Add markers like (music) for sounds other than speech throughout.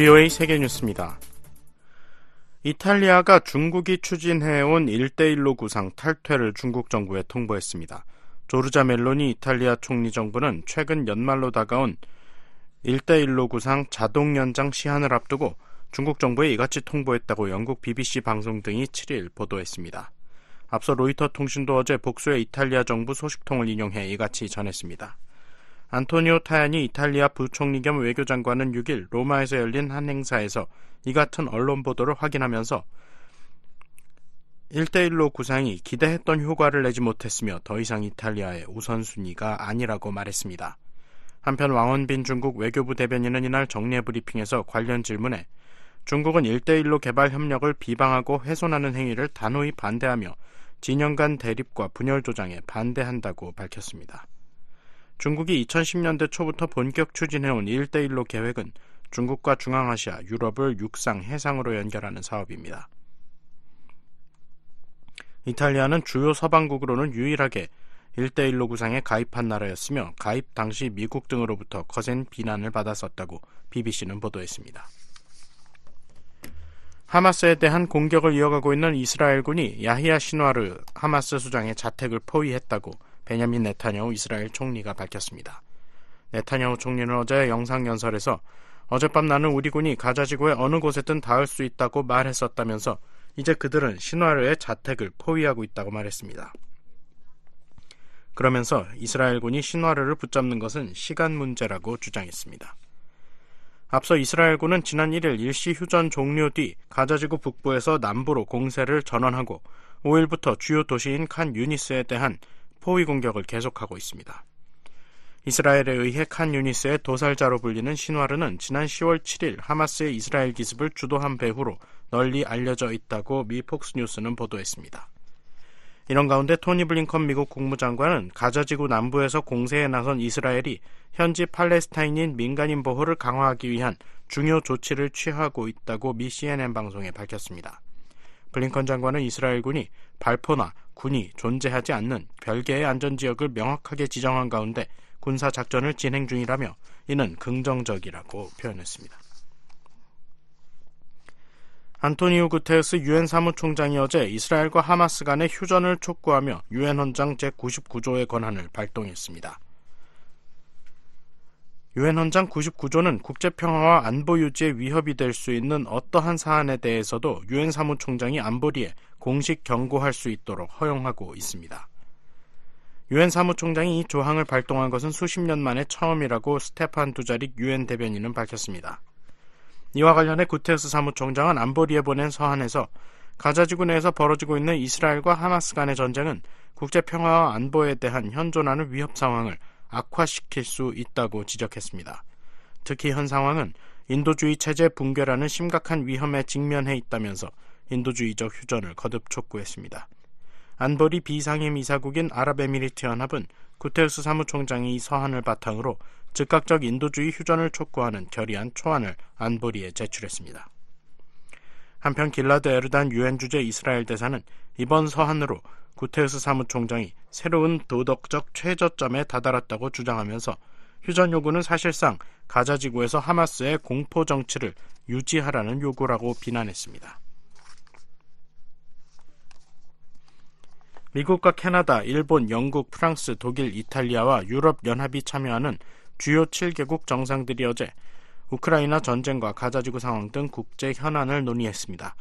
VOA 세계뉴스입니다. 이탈리아가 중국이 추진해온 1대1로 구상 탈퇴를 중국 정부에 통보했습니다. 조르자 멜로니 이탈리아 총리 정부는 최근 연말로 다가온 1대1로 구상 자동 연장 시한을 앞두고 중국 정부에 이같이 통보했다고 영국 BBC 방송 등이 7일 보도했습니다. 앞서 로이터 통신도 어제 복수의 이탈리아 정부 소식통을 인용해 이같이 전했습니다. 안토니오 타야니 이탈리아 부총리 겸 외교장관은 6일 로마에서 열린 한 행사에서 이 같은 언론 보도를 확인하면서 1대1로 구상이 기대했던 효과를 내지 못했으며 더 이상 이탈리아의 우선순위가 아니라고 말했습니다. 한편 왕원빈 중국 외교부 대변인은 이날 정례 브리핑에서 관련 질문에 중국은 1대1로 개발 협력을 비방하고 훼손하는 행위를 단호히 반대하며 진영 간 대립과 분열 조장에 반대한다고 밝혔습니다. 중국이 2010년대 초부터 본격 추진해온 1대1로 계획은 중국과 중앙아시아, 유럽을 육상, 해상으로 연결하는 사업입니다. 이탈리아는 주요 서방국으로는 유일하게 1대1로 구상에 가입한 나라였으며 가입 당시 미국 등으로부터 거센 비난을 받았었다고 BBC는 보도했습니다. 하마스에 대한 공격을 이어가고 있는 이스라엘군이 야히야 신와르 하마스 수장의 자택을 포위했다고 베냐민 네타냐후 이스라엘 총리가 밝혔습니다. 네타냐후 총리는 어제 영상연설에서 어젯밤 나는 우리 군이 가자 지구의 어느 곳에든 닿을 수 있다고 말했었다면서 이제 그들은 신화르의 자택을 포위하고 있다고 말했습니다. 그러면서 이스라엘군이 신화르를 붙잡는 것은 시간 문제라고 주장했습니다. 앞서 이스라엘군은 지난 1일 일시 휴전 종료 뒤 가자지구 북부에서 남부로 공세를 전환하고 5일부터 주요 도시인 칸 유니스에 대한 포위 공격을 계속하고 있습니다. 이스라엘에 의해 칸 유니스의 도살자로 불리는 신화르는 지난 10월 7일 하마스의 이스라엘 기습을 주도한 배후로 널리 알려져 있다고 미 폭스뉴스는 보도했습니다. 이런 가운데 토니 블링컨 미국 국무장관은 가자지구 남부에서 공세에 나선 이스라엘이 현지 팔레스타인인 민간인 보호를 강화하기 위한 중요 조치를 취하고 있다고 미 CNN 방송에 밝혔습니다. 블링컨 장관은 이스라엘군이 발포나 군이 존재하지 않는 별개의 안전지역을 명확하게 지정한 가운데 군사 작전을 진행 중이라며 이는 긍정적이라고 표현했습니다. 안토니오 구테스 유엔 사무총장이 어제 이스라엘과 하마스 간의 휴전을 촉구하며 유엔 헌장 제99조의 권한을 발동했습니다. 유엔 헌장 99조는 국제 평화와 안보 유지에 위협이 될 수 있는 어떠한 사안에 대해서도 유엔 사무총장이 안보리에 공식 경고할 수 있도록 허용하고 있습니다. 유엔 사무총장이 이 조항을 발동한 것은 수십 년 만에 처음이라고 스테판 두자릭 유엔 대변인은 밝혔습니다. 이와 관련해 구테흐스 사무총장은 안보리에 보낸 서한에서 가자지구 내에서 벌어지고 있는 이스라엘과 하마스 간의 전쟁은 국제 평화와 안보에 대한 현존하는 위협 상황을 악화시킬 수 있다고 지적했습니다. 특히 현 상황은 인도주의 체제 붕괴라는 심각한 위험에 직면해 있다면서 인도주의적 휴전을 거듭 촉구했습니다. 안보리 비상임 이사국인 아랍에미리트 연합은 구테르스 사무총장이 이 서한을 바탕으로 즉각적 인도주의 휴전을 촉구하는 결의안 초안을 안보리에 제출했습니다. 한편 길라드 에르단 유엔 주재 이스라엘 대사는 이번 서한으로 구테르스 사무총장이 새로운 도덕적 최저점에 다다랐다고 주장하면서 휴전 요구는 사실상 가자 지구에서 하마스의 공포 정치를 유지하라는 요구라고 비난했습니다. 미국과 캐나다, 일본, 영국, 프랑스, 독일, 이탈리아와 유럽 연합이 참여하는 주요 7개국 정상들이 어제 우크라이나 전쟁과 가자지구 상황 등 국제 현안을 논의했습니다.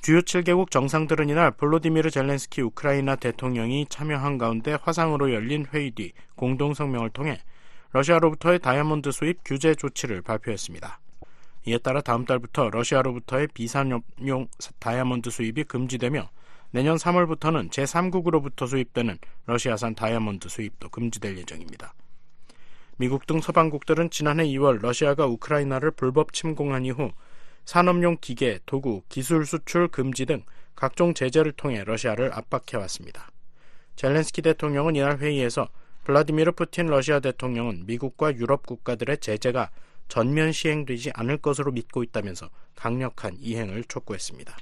주요 7개국 정상들은 이날 볼로디미르 젤렌스키 우크라이나 대통령이 참여한 가운데 화상으로 열린 회의 뒤 공동 성명을 통해 러시아로부터의 다이아몬드 수입 규제 조치를 발표했습니다. 이에 따라 다음 달부터 러시아로부터의 비산업용 다이아몬드 수입이 금지되며 내년 3월부터는 제3국으로부터 수입되는 러시아산 다이아몬드 수입도 금지될 예정입니다. 미국 등 서방국들은 지난해 2월 러시아가 우크라이나를 불법 침공한 이후 산업용 기계, 도구, 기술 수출 금지 등 각종 제재를 통해 러시아를 압박해왔습니다. 젤렌스키 대통령은 이날 회의에서 블라디미르 푸틴 러시아 대통령은 미국과 유럽 국가들의 제재가 전면 시행되지 않을 것으로 믿고 있다면서 강력한 이행을 촉구했습니다.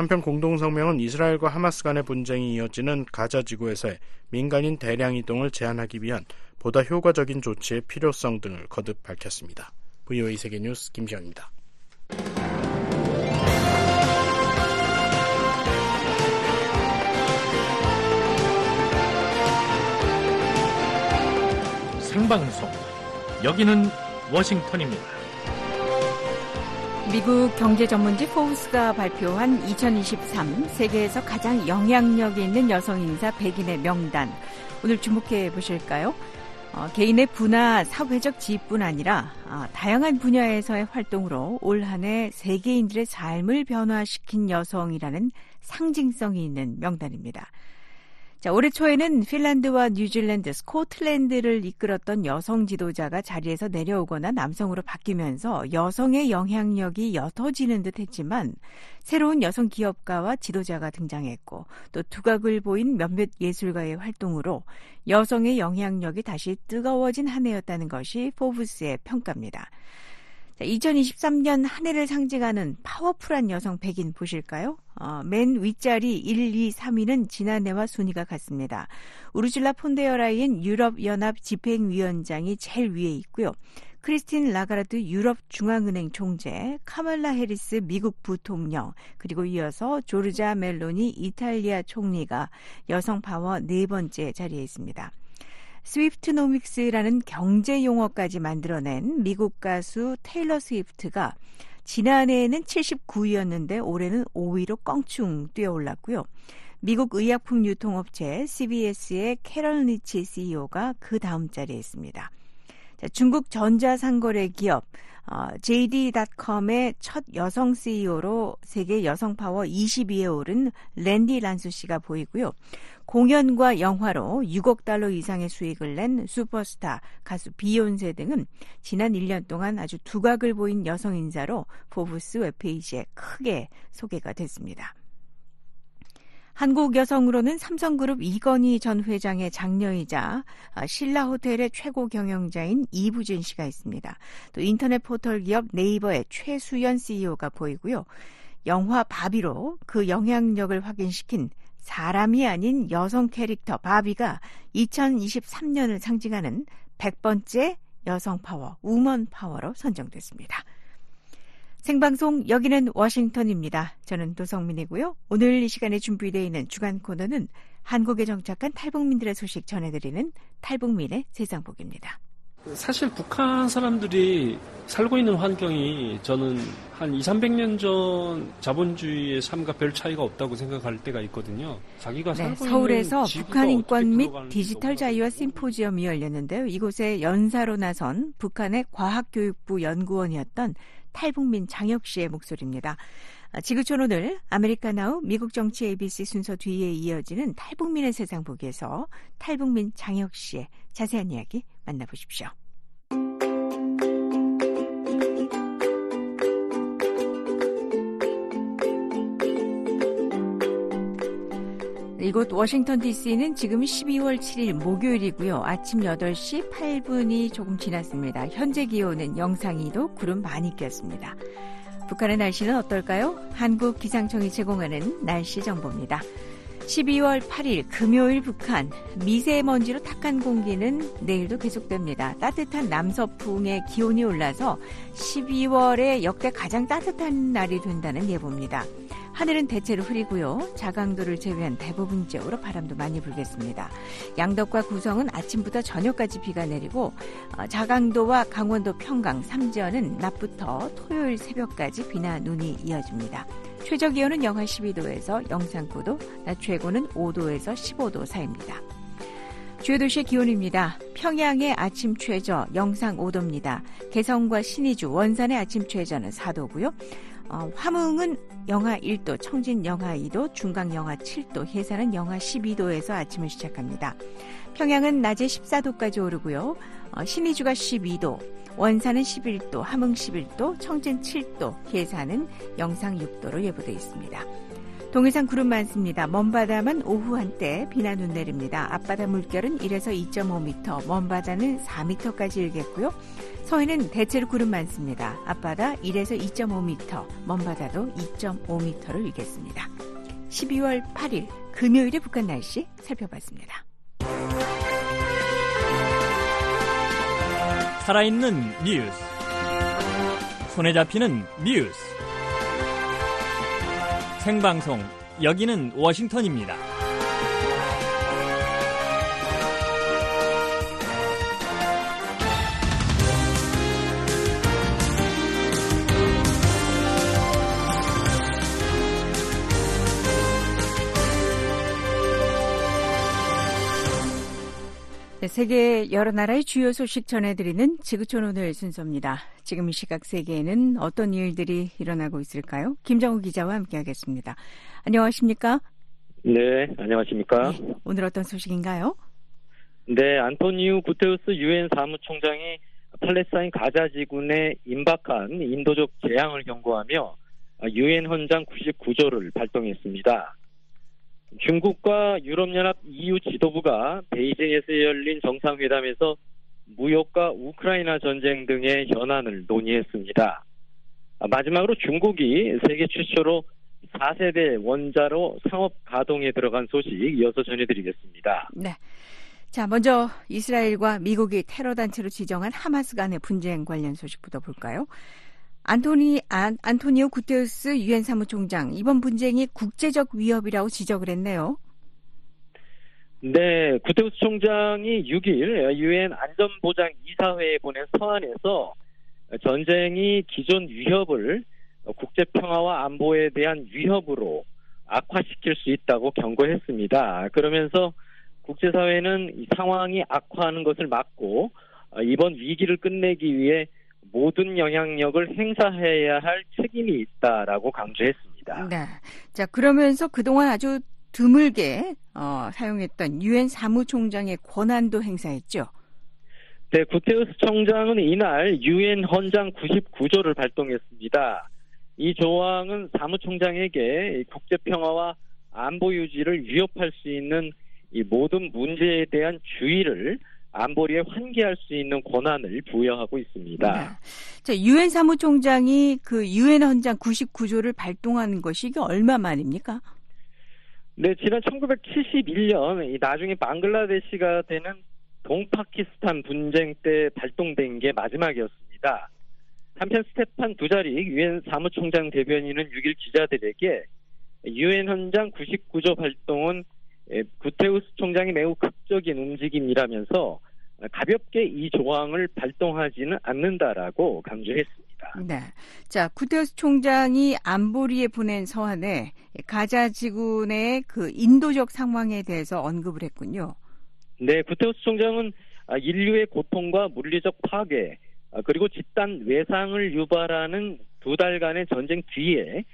한편 공동성명은 이스라엘과 하마스 간의 분쟁이 이어지는 가자 지구에서의 민간인 대량 이동을 제한하기 위한 보다 효과적인 조치의 필요성 등을 거듭 밝혔습니다. VOA 세계뉴스 김시영입니다. 생방송 여기는 워싱턴입니다. 미국 경제 전문지 포브스가 발표한 2023 세계에서 가장 영향력 있는 여성 인사 100인의 명단. 오늘 주목해 보실까요? 어, 개인의 부나 사회적 지위뿐 아니라 어, 다양한 분야에서의 활동으로 올 한 해 세계인들의 삶을 변화시킨 여성이라는 상징성이 있는 명단입니다. 자, 올해 초에는 핀란드와 뉴질랜드, 스코틀랜드를 이끌었던 여성 지도자가 자리에서 내려오거나 남성으로 바뀌면서 여성의 영향력이 옅어지는 듯 했지만 새로운 여성 기업가와 지도자가 등장했고 또 두각을 보인 몇몇 예술가의 활동으로 여성의 영향력이 다시 뜨거워진 한 해였다는 것이 포브스의 평가입니다. 2023년 한 해를 상징하는 파워풀한 여성 100인 보실까요? 어, 맨 윗자리 1, 2, 3위는 지난해와 순위가 같습니다. 우르줄라 폰데어라인 유럽연합 집행위원장이 제일 위에 있고요. 크리스틴 라가르드 유럽 중앙은행 총재, 카말라 해리스 미국 부통령, 그리고 이어서 조르자 멜로니 이탈리아 총리가 여성 파워 네 번째 자리에 있습니다. 스위프트노믹스라는 경제 용어까지 만들어낸 미국 가수 테일러 스위프트가 지난해에는 79위였는데 올해는 5위로 껑충 뛰어올랐고요. 미국 의약품 유통업체 CVS의 캐런 린치 CEO가 그 다음 자리에 있습니다. 중국 전자상거래 기업 어, JD.com의 첫 여성 CEO로 세계 여성 파워 20위에 오른 샌디 란 수 씨가 보이고요. 공연과 영화로 6억 달러 이상의 수익을 낸 슈퍼스타 가수 비욘세 등은 지난 1년 동안 아주 두각을 보인 여성 인사로 포브스 웹페이지에 크게 소개가 됐습니다. 한국 여성으로는 삼성그룹 이건희 전 회장의 장녀이자 신라 호텔의 최고 경영자인 이부진 씨가 있습니다. 또 인터넷 포털 기업 네이버의 최수연 CEO가 보이고요. 영화 바비로 그 영향력을 확인시킨 사람이 아닌 여성 캐릭터 바비가 2023년을 상징하는 100번째 여성 파워, 우먼 파워로 선정됐습니다. 생방송 여기는 워싱턴입니다. 저는 도성민이고요. 오늘 이 시간에 준비되어 있는 주간 코너는 한국에 정착한 탈북민들의 소식 전해드리는 탈북민의 세상복입니다. 사실 북한 사람들이 살고 있는 환경이 저는 한 2, 300년 전 자본주의의 삶과 별 차이가 없다고 생각할 때가 있거든요. 자기가 네, 서울에서 북한 인권 및 디지털 자유화 심포지엄이 열렸는데요. 이곳에 연사로 나선 북한의 과학교육부 연구원이었던 탈북민 장혁 씨의 목소리입니다. 아, 지구촌 오늘 아메리카나우 미국 정치 ABC 순서 뒤에 이어지는 탈북민의 세상 보기에서 탈북민 장혁 씨의 자세한 이야기 만나보십시오. 이곳 워싱턴 DC는 지금 12월 7일 목요일이고요. 아침 8시 8분이 조금 지났습니다. 현재 기온은 영상 2도 구름 많이 꼈습니다. 북한의 날씨는 어떨까요? 한국 기상청이 제공하는 날씨 정보입니다. 12월 8일 금요일 북한 미세먼지로 탁한 공기는 내일도 계속됩니다. 따뜻한 남서풍의 기온이 올라서 12월에 역대 가장 따뜻한 날이 된다는 예보입니다. 하늘은 대체로 흐리고요. 자강도를 제외한 대부분 지역으로 바람도 많이 불겠습니다. 양덕과 구성은 아침부터 저녁까지 비가 내리고 어, 자강도와 강원도 평강, 삼지연은 낮부터 토요일 새벽까지 비나 눈이 이어집니다. 최저 기온은 영하 12도에서 영상 9도, 낮 최고는 5도에서 15도 사이입니다. 주요 도시의 기온입니다. 평양의 아침 최저 영상 5도입니다. 개성과 신의주, 원산의 아침 최저는 4도고요. 어, 화뭉은 영하 1도, 청진 영하 2도, 중강 영하 7도, 해산은 영하 12도에서 아침을 시작합니다. 평양은 낮에 14도까지 오르고요. 어, 신의주가 12도, 원산은 11도, 함흥 11도, 청진 7도, 해산은 영상 6도로 예보되어 있습니다. 동해상 구름 많습니다. 먼바다만 오후 한때 비나 눈 내립니다. 앞바다 물결은 1에서 2.5m, 먼바다는 4m까지 일겠고요. 서해는 대체로 구름 많습니다. 앞바다 1에서 2.5m, 먼바다도 2.5m를 일겠습니다. 12월 8일 금요일의 북한 날씨 살펴봤습니다. 살아있는 뉴스 손에 잡히는 뉴스. 생방송, 여기는 워싱턴입니다. 네, 세계 여러 나라의 주요 소식 전해드리는 지구촌 오늘 순서입니다. 지금 이 시각 세계에는 어떤 일들이 일어나고 있을까요? 김정우 기자와 함께하겠습니다. 안녕하십니까? 네, 안녕하십니까? 네, 오늘 어떤 소식인가요? 네, 안토니우 구테우스 유엔 사무총장이 팔레스타인 가자 지군에 임박한 인도적 재앙을 경고하며 유엔 헌장 99조를 발동했습니다. 중국과 유럽연합 EU 지도부가 베이징에서 열린 정상회담에서 무역과 우크라이나 전쟁 등의 현안을 논의했습니다. 마지막으로 중국이 세계 최초로 4세대 원자로 상업 가동에 들어간 소식 이어서 전해드리겠습니다. 네. 자, 먼저 이스라엘과 미국이 테러 단체로 지정한 하마스 간의 분쟁 관련 소식부터 볼까요? 안토니 안, 안토니오 구테우스 유엔 사무총장 이번 분쟁이 국제적 위협이라고 지적을 했네요. 네, 구테우스 총장이 6일 유엔 안전보장 이사회에 보낸 서한에서 전쟁이 기존 위협을 국제 평화와 안보에 대한 위협으로 악화시킬 수 있다고 경고했습니다. 그러면서 국제사회는 이 상황이 악화하는 것을 막고 이번 위기를 끝내기 위해 모든 영향력을 행사해야 할 책임이 있다라고 강조했습니다. 네. 자, 그러면서 그동안 아주 드물게 어, 사용했던 유엔 사무총장의 권한도 행사했죠. 네, 구테우스 총장은 이날 유엔 헌장 99조를 발동했습니다. 이 조항은 사무총장에게 국제 평화와 안보 유지를 위협할 수 있는 이 모든 문제에 대한 주의를 안보리에 환기할 수 있는 권한을 부여하고 있습니다. 네. 자, 유엔 사무총장이 그 유엔 헌장 99조를 발동하는 것이 이게 얼마 만입니까? 네, 지난 1971년 나중에 방글라데시가 되는 동파키스탄 분쟁 때 발동된 게 마지막이었습니다. 한편 스테판 두자리 유엔 사무총장 대변인은 6일 기자들에게 유엔 헌장 99조 발동은 구테우스 총장이 매우 극적인 움직임이라면서 가볍게 이 조항을 발동하지는 않는다라고 강조했습니다. 네. 자, 구테우스 총장이 안보리에 보낸 서한에 가자 지구의 그 인도적 상황에 대해서 언급을 했군요. 네, 구테우스 총장은 인류의 고통과 물리적 파괴, 그리고 집단 외상을 유발하는 두 달간의 전쟁 뒤에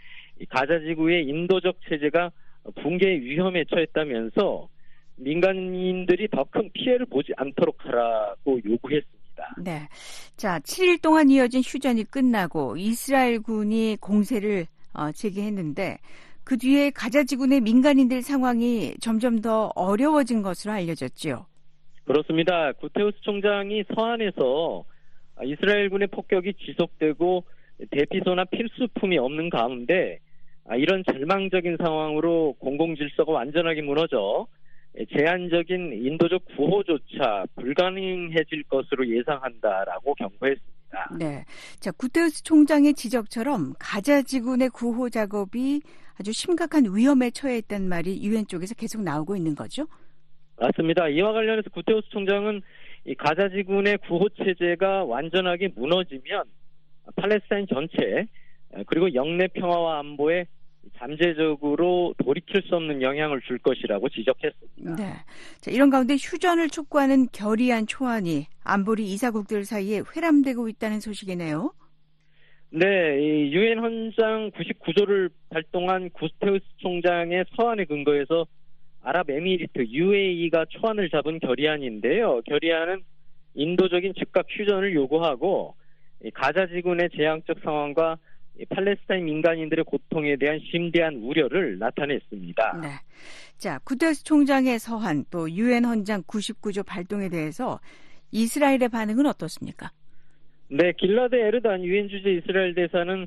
가자 지구의 인도적 체제가 붕괴 위험에 처했다면서 민간인들이 더 큰 피해를 보지 않도록 하라고 요구했습니다. 네. 자, 7일 동안 이어진 휴전이 끝나고 이스라엘 군이 공세를 어, 재개했는데 그 뒤에 가자 지구의 민간인들 상황이 점점 더 어려워진 것으로 알려졌지요. 그렇습니다. 구테우스 총장이 서한에서 이스라엘군의 폭격이 지속되고 대피소나 필수품이 없는 가운데 이런 절망적인 상황으로 공공질서가 완전하게 무너져 제한적인 인도적 구호조차 불가능해질 것으로 예상한다라고 경고했습니다. 네. 자, 구테우스 총장의 지적처럼 가자 지구의 구호 작업이 아주 심각한 위험에 처해 있다는 말이 유엔 쪽에서 계속 나오고 있는 거죠? 맞습니다. 이와 관련해서 구테우스 총장은 이 가자 지구의 구호 체제가 완전하게 무너지면 팔레스타인 전체 그리고 영내 평화와 안보에 잠재적으로 돌이킬 수 없는 영향을 줄 것이라고 지적했습니다. 네. 자, 이런 가운데 휴전을 촉구하는 결의안 초안이 안보리 이사국들 사이에 회람되고 있다는 소식이네요. 네, 유엔 헌장 99조를 발동한 구스테우스 총장의 서한에 근거해서 아랍에미리트 UAE가 초안을 잡은 결의안인데요. 결의안은 인도적인 즉각 휴전을 요구하고 가자 지군의 재앙적 상황과 팔레스타인 민간인들의 고통에 대한 심대한 우려를 나타냈습니다. 네. 자, 구테스 총장의 서한 또 유엔 헌장 99조 발동에 대해서 이스라엘의 반응은 어떻습니까? 네, 길라드 에르단 유엔 주재 이스라엘 대사는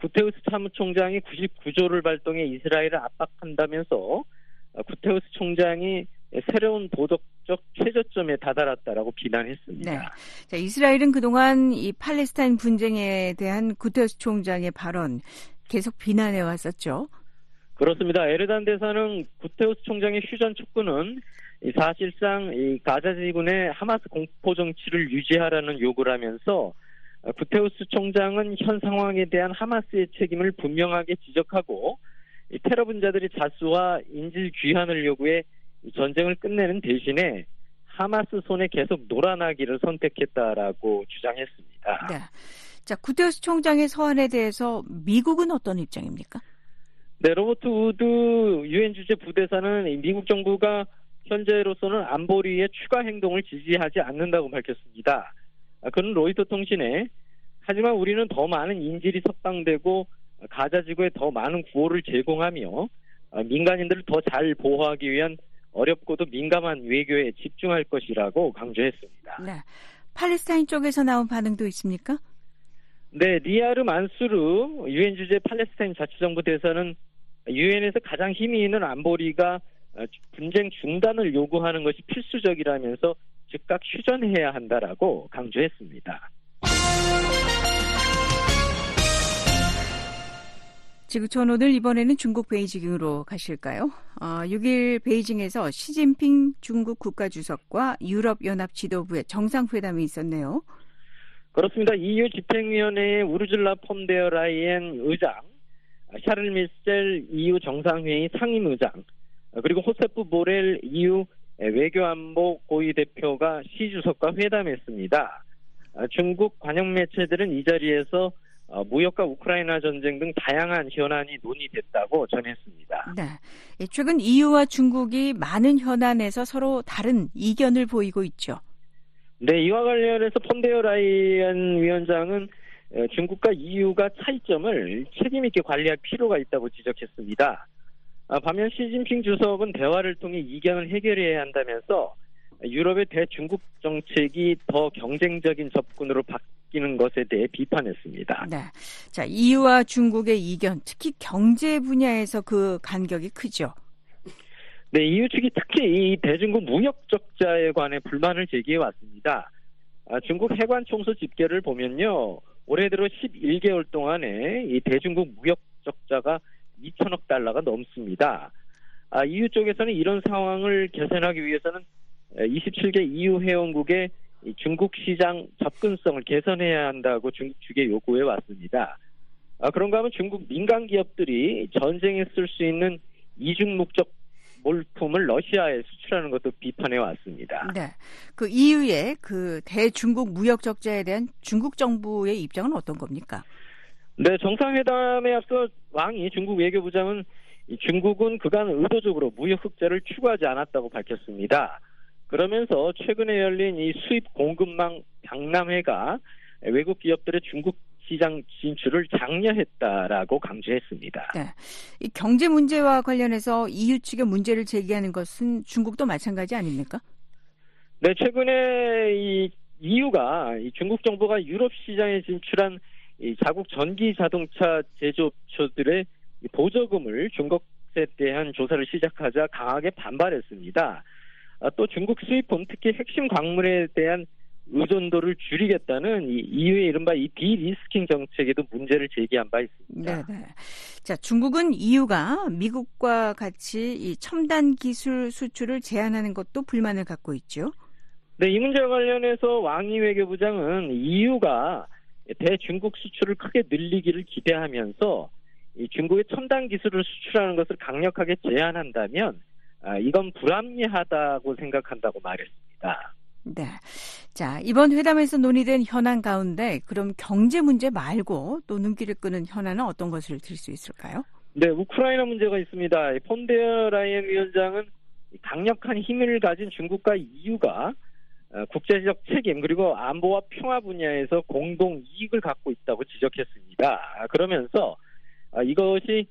구테우스 사무총장이 99조를 발동해 이스라엘을 압박한다면서 구테우스 총장이 새로운 도덕적 최저점에 다다랐다라고 비난했습니다. 네. 자, 이스라엘은 그동안 이 팔레스타인 분쟁에 대한 구테스 총장의 발언 계속 비난해 왔었죠. 그렇습니다. 에르단 대사는 구테우스 총장의 휴전 촉구는 사실상 이 가자 지구내 하마스 공포 정치를 유지하라는 요구를 하면서 구테우스 총장은 현 상황에 대한 하마스의 책임을 분명하게 지적하고 테러 분자들이 자수와 인질 귀환을 요구해 전쟁을 끝내는 대신에 하마스 손에 계속 놀아나기를 선택했다라고 주장했습니다. 네. 자, 구테흐스 총장의 서한에 대해서 미국은 어떤 입장입니까? 네, 로버트 우드 유엔 주재 부대사는 미국 정부가 현재로서는 안보리의 추가 행동을 지지하지 않는다고 밝혔습니다. 아, 그는 로이터 통신에 하지만 우리는 더 많은 인질이 석방되고 가자 지구에 더 많은 구호를 제공하며 아, 민간인들을 더 잘 보호하기 위한 어렵고도 민감한 외교에 집중할 것이라고 강조했습니다. 네. 팔레스타인 쪽에서 나온 반응도 있습니까? 네, 리아르 만수르 유엔 주재 팔레스타인 자치정부 대사는 유엔에서 가장 힘이 있는 안보리가 분쟁 중단을 요구하는 것이 필수적이라면서 즉각 휴전해야 한다라고 강조했습니다. 지구촌 오늘 이번에는 중국 베이징으로 가실까요? 어, 6일 베이징에서 시진핑 중국 국가주석과 유럽연합 지도부의 정상회담이 있었네요. 그렇습니다. EU 집행위원회의 우르줄라 폼데어 라이엔 의장, 샤를 미셀 EU 정상회의 상임의장, 그리고 호세프 보렐 EU 외교안보 고위 대표가 시 주석과 회담했습니다. 중국 관영 매체들은 이 자리에서 어, 무역과 우크라이나 전쟁 등 다양한 현안이 논의됐다고 전했습니다. 네. 최근 EU와 중국이 많은 현안에서 서로 다른 이견을 보이고 있죠. 네, 이와 관련해서 폰데어 라이언 위원장은 어, 중국과 EU가 차이점을 책임 있게 관리할 필요가 있다고 지적했습니다. 아, 반면 시진핑 주석은 대화를 통해 이견을 해결해야 한다면서 유럽의 대중국 정책이 더 경쟁적인 접근으로 바뀌는 것에 대해 비판했습니다. 네. 자, EU와 중국의 이견, 특히 경제 분야에서 그 간격이 크죠. 네, EU 측이 특히 이 대중국 무역 적자에 관해 불만을 제기해 왔습니다. 아, 중국 해관 총수 집계를 보면요. 올해 들어 11개월 동안에 이 대중국 무역 적자가 2천억 달러가 넘습니다. 아, EU 쪽에서는 이런 상황을 개선하기 위해서는 27개 EU 회원국의 중국 시장 접근성을 개선해야 한다고 중국 측에 요구해 왔습니다. 아, 그런가 하면 중국 민간 기업들이 전쟁에 쓸 수 있는 이중 목적 물품을 러시아에 수출하는 것도 비판해 왔습니다. 네. 그 EU의 그 대중국 무역 적자에 대한 중국 정부의 입장은 어떤 겁니까? 네, 정상회담에 앞서 왕이 중국 외교부장은 중국은 그간 의도적으로 무역 흑자를 추구하지 않았다고 밝혔습니다. 그러면서 최근에 열린 이 수입 공급망 박람회가 외국 기업들의 중국 시장 진출을 장려했다라고 강조했습니다. 네. 이 경제 문제와 관련해서 EU 측의 문제를 제기하는 것은 중국도 마찬가지 아닙니까? 네, 최근에 이 EU가 이 중국 정부가 유럽 시장에 진출한 이 자국 전기 자동차 제조업체들의 보조금을 중국에 대한 조사를 시작하자 강하게 반발했습니다. 아, 또 중국 수입품 특히 핵심 광물에 대한 의존도를 줄이겠다는 이 EU의 이른바 이 디리스킹 정책에도 문제를 제기한 바 있습니다. 네, 네. 자, 중국은 EU가 미국과 같이 이 첨단 기술 수출을 제한하는 것도 불만을 갖고 있죠. 네, 이 문제와 관련해서 왕이 외교부장은 EU가 대중국 수출을 크게 늘리기를 기대하면서 이 중국의 첨단 기술을 수출하는 것을 강력하게 제한한다면 아, 이건 불합리하다고 생각한다고 말했습니다. 네. 자, 이번 회담에서 논의된 현안 가운데 그럼 경제 문제 말고 또 눈길을 끄는 현안은 어떤 것을 들 수 있을까요? 네, 우크라이나 문제가 있습니다. 폰데어 라이엔 위원장은 강력한 힘을 가진 중국과 EU가 어, 국제적 책임 그리고 안보와 평화 분야에서 공동 이익을 갖고 있다고 지적했습니다. 그러면서 아, 이것이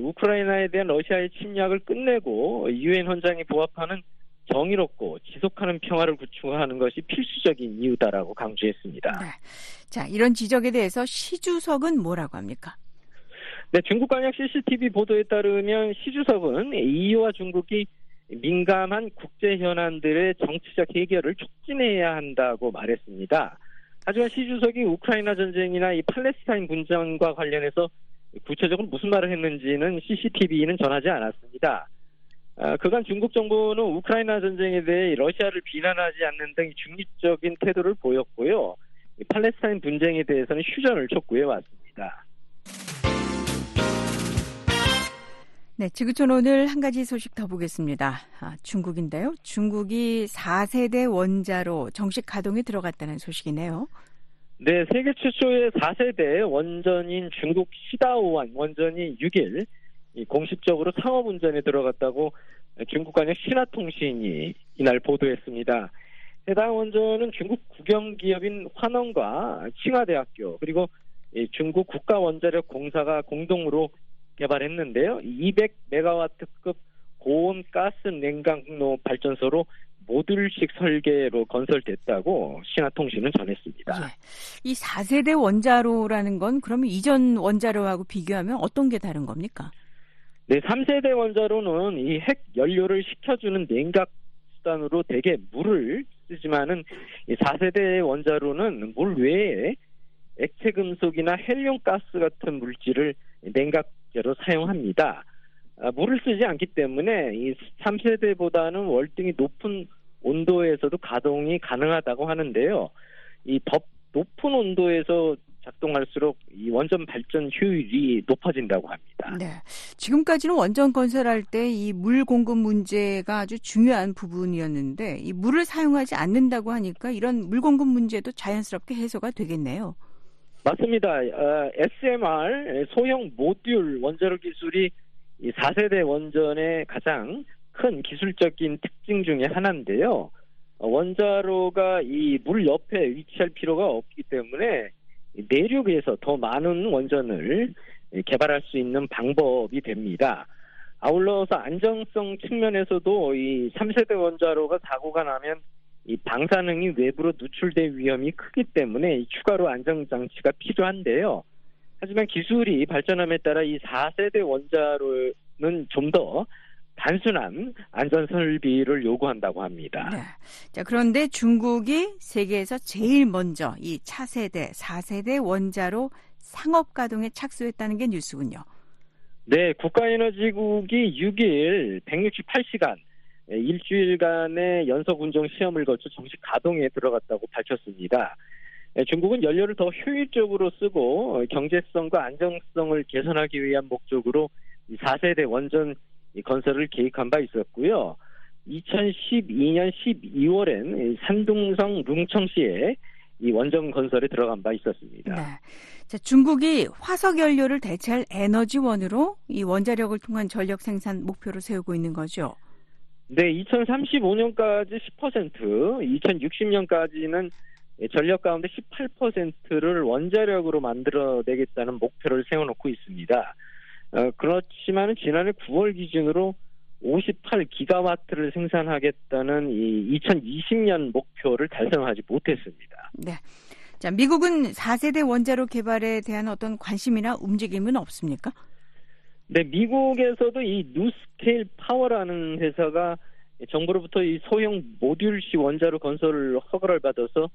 우크라이나에 대한 러시아의 침략을 끝내고 유엔 헌장에 부합하는 정의롭고 지속하는 평화를 구축하는 것이 필수적인 이유다라고 강조했습니다. 네. 자, 이런 지적에 대해서 시 주석은 뭐라고 합니까? 네, 중국 관영 CCTV 보도에 따르면 시 주석은 EU와 중국이 민감한 국제 현안들의 정치적 해결을 촉진해야 한다고 말했습니다. 하지만 시 주석이 우크라이나 전쟁이나 이 팔레스타인 분쟁과 관련해서 구체적으로 무슨 말을 했는지는 CCTV는 전하지 않았습니다. 아, 그간 중국 정부는 우크라이나 전쟁에 대해 러시아를 비난하지 않는 등 중립적인 태도를 보였고요. 팔레스타인 분쟁에 대해서는 휴전을 촉구해 왔습니다. 네, 지구촌 오늘 한 가지 소식 더 보겠습니다. 아, 중국인데요. 중국이 4세대 원자로 정식 가동에 들어갔다는 소식이네요. 네, 세계 최초의 4세대 원전인 중국 시다오원 원전이 6일 공식적으로 상업 운전에 들어갔다고 중국 관영 신화통신이 이날 보도했습니다. 해당 원전은 중국 국영 기업인 환원과 칭화대학교 그리고 중국 국가원자력 공사가 공동으로 개발했는데요. 200메가와트급 고온 가스 냉각로 발전소로 모듈식 설계로 건설됐다고 신화통신은 전했습니다. 예. 이 4세대 원자로라는 건 그러면 이전 원자로하고 비교하면 어떤 게 다른 겁니까? 네, 3세대 원자로는 이 핵 연료를 식혀주는 냉각 수단으로 대개 물을 쓰지만은 이 4세대 원자로는 물 외에 액체 금속이나 헬륨 가스 같은 물질을 냉각제로 사용합니다. 아, 물을 쓰지 않기 때문에 이 3세대보다는 월등히 높은 온도에서도 가동이 가능하다고 하는데요. 이더 높은 온도에서 작동할수록 이 원전 발전 효율이 높아진다고 합니다. 네. 지금까지는 원전 건설할 때 이 물 공급 문제가 아주 중요한 부분이었는데 이 물을 사용하지 않는다고 하니까 이런 물 공급 문제도 자연스럽게 해소가 되겠네요. 맞습니다. 어, SMR 소형 모듈 원자로 기술이 이 4세대 원전의 가장 큰 기술적인 특징 중의 하나인데요. 어, 원자로가 이 물 옆에 위치할 필요가 없기 때문에 내륙에서 더 많은 원전을 개발할 수 있는 방법이 됩니다. 아울러서 안정성 측면에서도 이 3세대 원자로가 사고가 나면 이 방사능이 외부로 누출될 위험이 크기 때문에 추가로 안정장치가 필요한데요. 하지만 기술이 발전함에 따라 이 4세대 원자로는 좀 더 단순한 안전 설비를 요구한다고 합니다. 네. 자, 그런데 중국이 세계에서 제일 먼저 이 차세대, 4세대 원자로 상업 가동에 착수했다는 게 뉴스군요. 네, 국가에너지국이 6일 168시간 일주일간의 연속 운정 시험을 거쳐 정식 가동에 들어갔다고 밝혔습니다. 중국은 연료를 더 효율적으로 쓰고 경제성과 안정성을 개선하기 위한 목적으로 4세대 원전 건설을 계획한 바 있었고요. 2012년 12월엔 산둥성 룽청시에 이 원전 건설에 들어간 바 있었습니다. 네. 자, 중국이 화석 연료를 대체할 에너지원으로 이 원자력을 통한 전력 생산 목표를 세우고 있는 거죠. 네, 2035년까지 10%, 2060년까지는 전력 가운데 18%를 원자력으로 만들어내겠다는 목표를 세워놓고 있습니다. 어, 그렇지만 지난해 9월 기준으로 58기가와트를 생산하겠다는 이 2020년 목표를 달성하지 못했습니다. 네. 자, 미국은 4세대 원자로 개발에 대한 어떤 관심이나 움직임은 없습니까? 네, 미국에서도 이 뉴스케일 파워라는 회사가 정부로부터 이 소형 모듈식 원자로 건설 허가를 받아서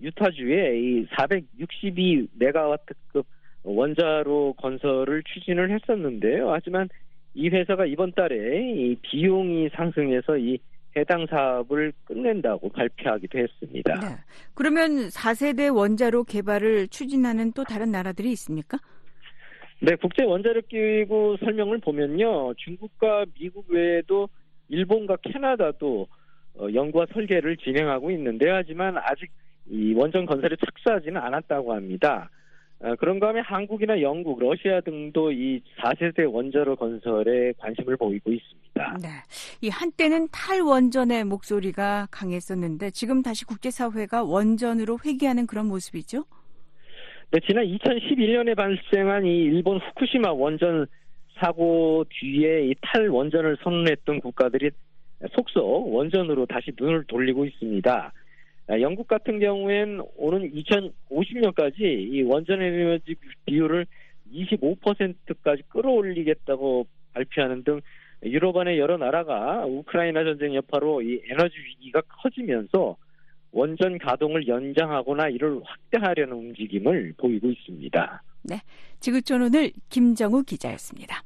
유타주에 이 462메가와트급 원자로 건설을 추진을 했었는데요. 하지만 이 회사가 이번 달에 이 비용이 상승해서 이 해당 사업을 끝낸다고 발표하기도 했습니다. 네. 그러면 4세대 원자로 개발을 추진하는 또 다른 나라들이 있습니까? 네, 국제 원자력 기구 설명을 보면요. 중국과 미국 외에도 일본과 캐나다도 어, 연구와 설계를 진행하고 있는데 하지만 아직 이 원전 건설에 착수하지는 않았다고 합니다. 어, 그런가 하면 한국이나 영국, 러시아 등도 이 4세대 원자로 건설에 관심을 보이고 있습니다. 네. 이 한때는 탈원전의 목소리가 강했었는데 지금 다시 국제사회가 원전으로 회귀하는 그런 모습이죠? 네, 지난 2011년에 발생한 이 일본 후쿠시마 원전 사고 뒤에 이 탈원전을 선언했던 국가들이 속속 원전으로 다시 눈을 돌리고 있습니다. 아, 영국 같은 경우엔 오는 2050년까지 이 원전 에너지 비율을 25%까지 끌어올리겠다고 발표하는 등 유럽 안의 여러 나라가 우크라이나 전쟁 여파로 이 에너지 위기가 커지면서 원전 가동을 연장하거나 이를 확대하려는 움직임을 보이고 있습니다. 지구촌 오늘 김정우 기자였습니다.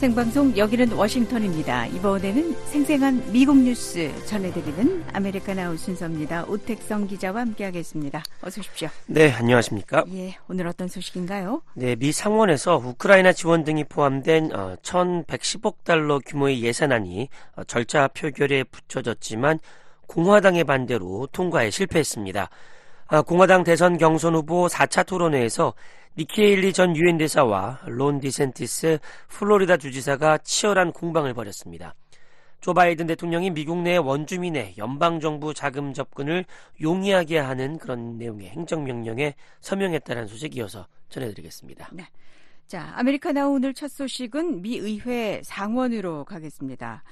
생방송 여기는 워싱턴입니다. 이번에는 생생한 미국 뉴스 전해드리는 아메리카 나우 순서입니다. 오택성 기자와 함께하겠습니다. 어서 오십시오. 네, 안녕하십니까. 예, 오늘 어떤 소식인가요? 네, 미 상원에서 우크라이나 지원 등이 포함된 어, 1,110억 달러 규모의 예산안이 어, 절차 표결에 부쳐졌지만 공화당의 반대로 통과에 실패했습니다. 아, 공화당 대선 경선 후보 4차 토론회에서 니키 헤일리 전 유엔 대사와 론 디샌티스 플로리다 주지사가 치열한 공방을 벌였습니다. 조 바이든 대통령이 미국 내 원주민의 연방정부 자금 접근을 용이하게 하는 그런 내용의 행정명령에 서명했다는 소식 이어서 전해드리겠습니다. 자, 아메리카 나우 오늘 첫 소식은 미 의회 상원으로 가겠습니다.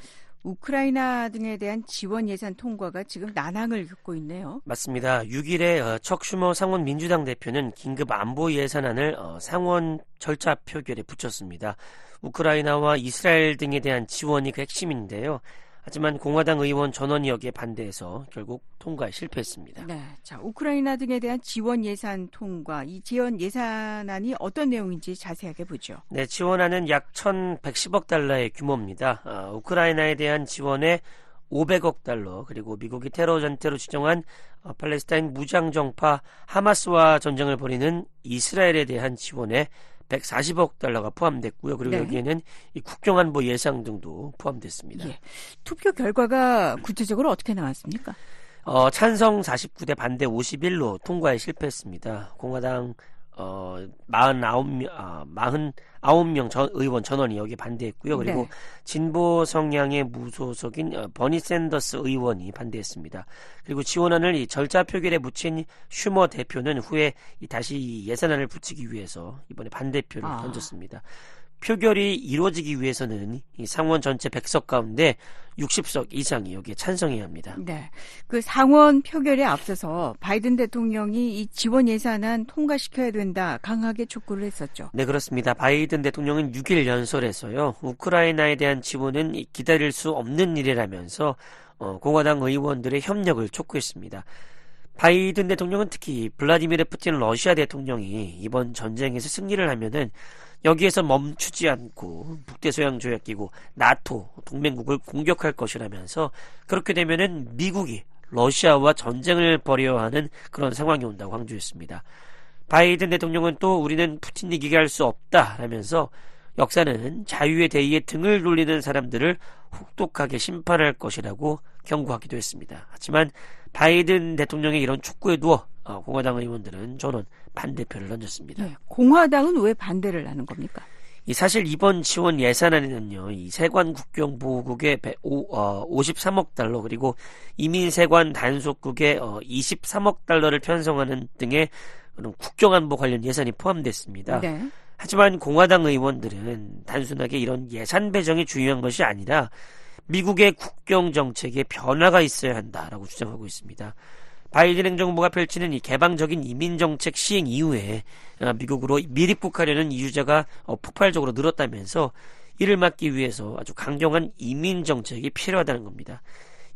우크라이나 등에 대한 지원 예산 통과가 지금 난항을 겪고 있네요. 맞습니다. 6일에 어, 척 슈머 상원 민주당 대표는 긴급 안보 예산안을 어, 상원 절차 표결에 부쳤습니다. 우크라이나와 이스라엘 등에 대한 지원이 그 핵심인데요. 하지만 공화당 의원 전원이 여기에 반대해서 결국 통과에 실패했습니다. 네. 자, 우크라이나 등에 대한 지원 예산 통과, 이 지원 예산안이 어떤 내용인지 자세하게 보죠. 네, 지원안은 약 1,110억 달러의 규모입니다. 어, 우크라이나에 대한 지원에 500억 달러, 그리고 미국이 테러 전태로 지정한 어, 팔레스타인 무장 정파 하마스와 전쟁을 벌이는 이스라엘에 대한 지원에 140억 달러가 포함됐고요. 그리고 네. 여기에는 이 국경 안보 예상 등도 포함됐습니다. 예. 투표 결과가 구체적으로 어떻게 나왔습니까? 어, 찬성 49대 반대 51로 통과에 실패했습니다. 공화당 어, 49명, 아, 49명 전, 의원 전원이 여기에 반대했고요. 그리고 네. 진보 성향의 무소속인 어, 버니 샌더스 의원이 반대했습니다. 그리고 지원안을 이 절차 표결에 묻힌 슈머 대표는 후에 이 다시 이 예산안을 붙이기 위해서 이번에 반대표를 아. 던졌습니다. 표결이 이루어지기 위해서는 이 상원 전체 100석 가운데 60석 이상이 여기에 찬성해야 합니다. 네. 그 상원 표결에 앞서서 바이든 대통령이 이 지원 예산안 통과시켜야 된다 강하게 촉구를 했었죠. 네, 그렇습니다. 바이든 대통령은 6일 연설에서요, 우크라이나에 대한 지원은 이 기다릴 수 없는 일이라면서 어, 공화당 의원들의 협력을 촉구했습니다. 바이든 대통령은 특히 블라디미르 푸틴 러시아 대통령이 이번 전쟁에서 승리를 하면은 여기에서 멈추지 않고 북대서양 조약 기구 나토 동맹국을 공격할 것이라면서 그렇게 되면은 미국이 러시아와 전쟁을 벌여야 하는 그런 상황이 온다고 강조했습니다. 바이든 대통령은 또 우리는 푸틴 이기게 할 수 없다라면서 역사는 자유의 대의에 등을 돌리는 사람들을 혹독하게 심판할 것이라고 경고하기도 했습니다. 하지만 바이든 대통령의 이런 촉구에 두어 어, 공화당 의원들은 전원 반대표를 던졌습니다. 네. 공화당은 왜 반대를 하는 겁니까? 이 사실 이번 지원 예산안에는요, 이 세관 국경 보호국에 53억 달러 그리고 이민 세관 단속국에 어, 23억 달러를 편성하는 등의 그런 국경 안보 관련 예산이 포함됐습니다. 네. 하지만 공화당 의원들은 단순하게 이런 예산 배정이 중요한 것이 아니라 미국의 국경 정책에 변화가 있어야 한다라고 주장하고 있습니다. 바이든 행정부가 펼치는 이 개방적인 이민 정책 시행 이후에 어, 미국으로 밀입국하려는 이주자가 어, 폭발적으로 늘었다면서 이를 막기 위해서 아주 강경한 이민 정책이 필요하다는 겁니다.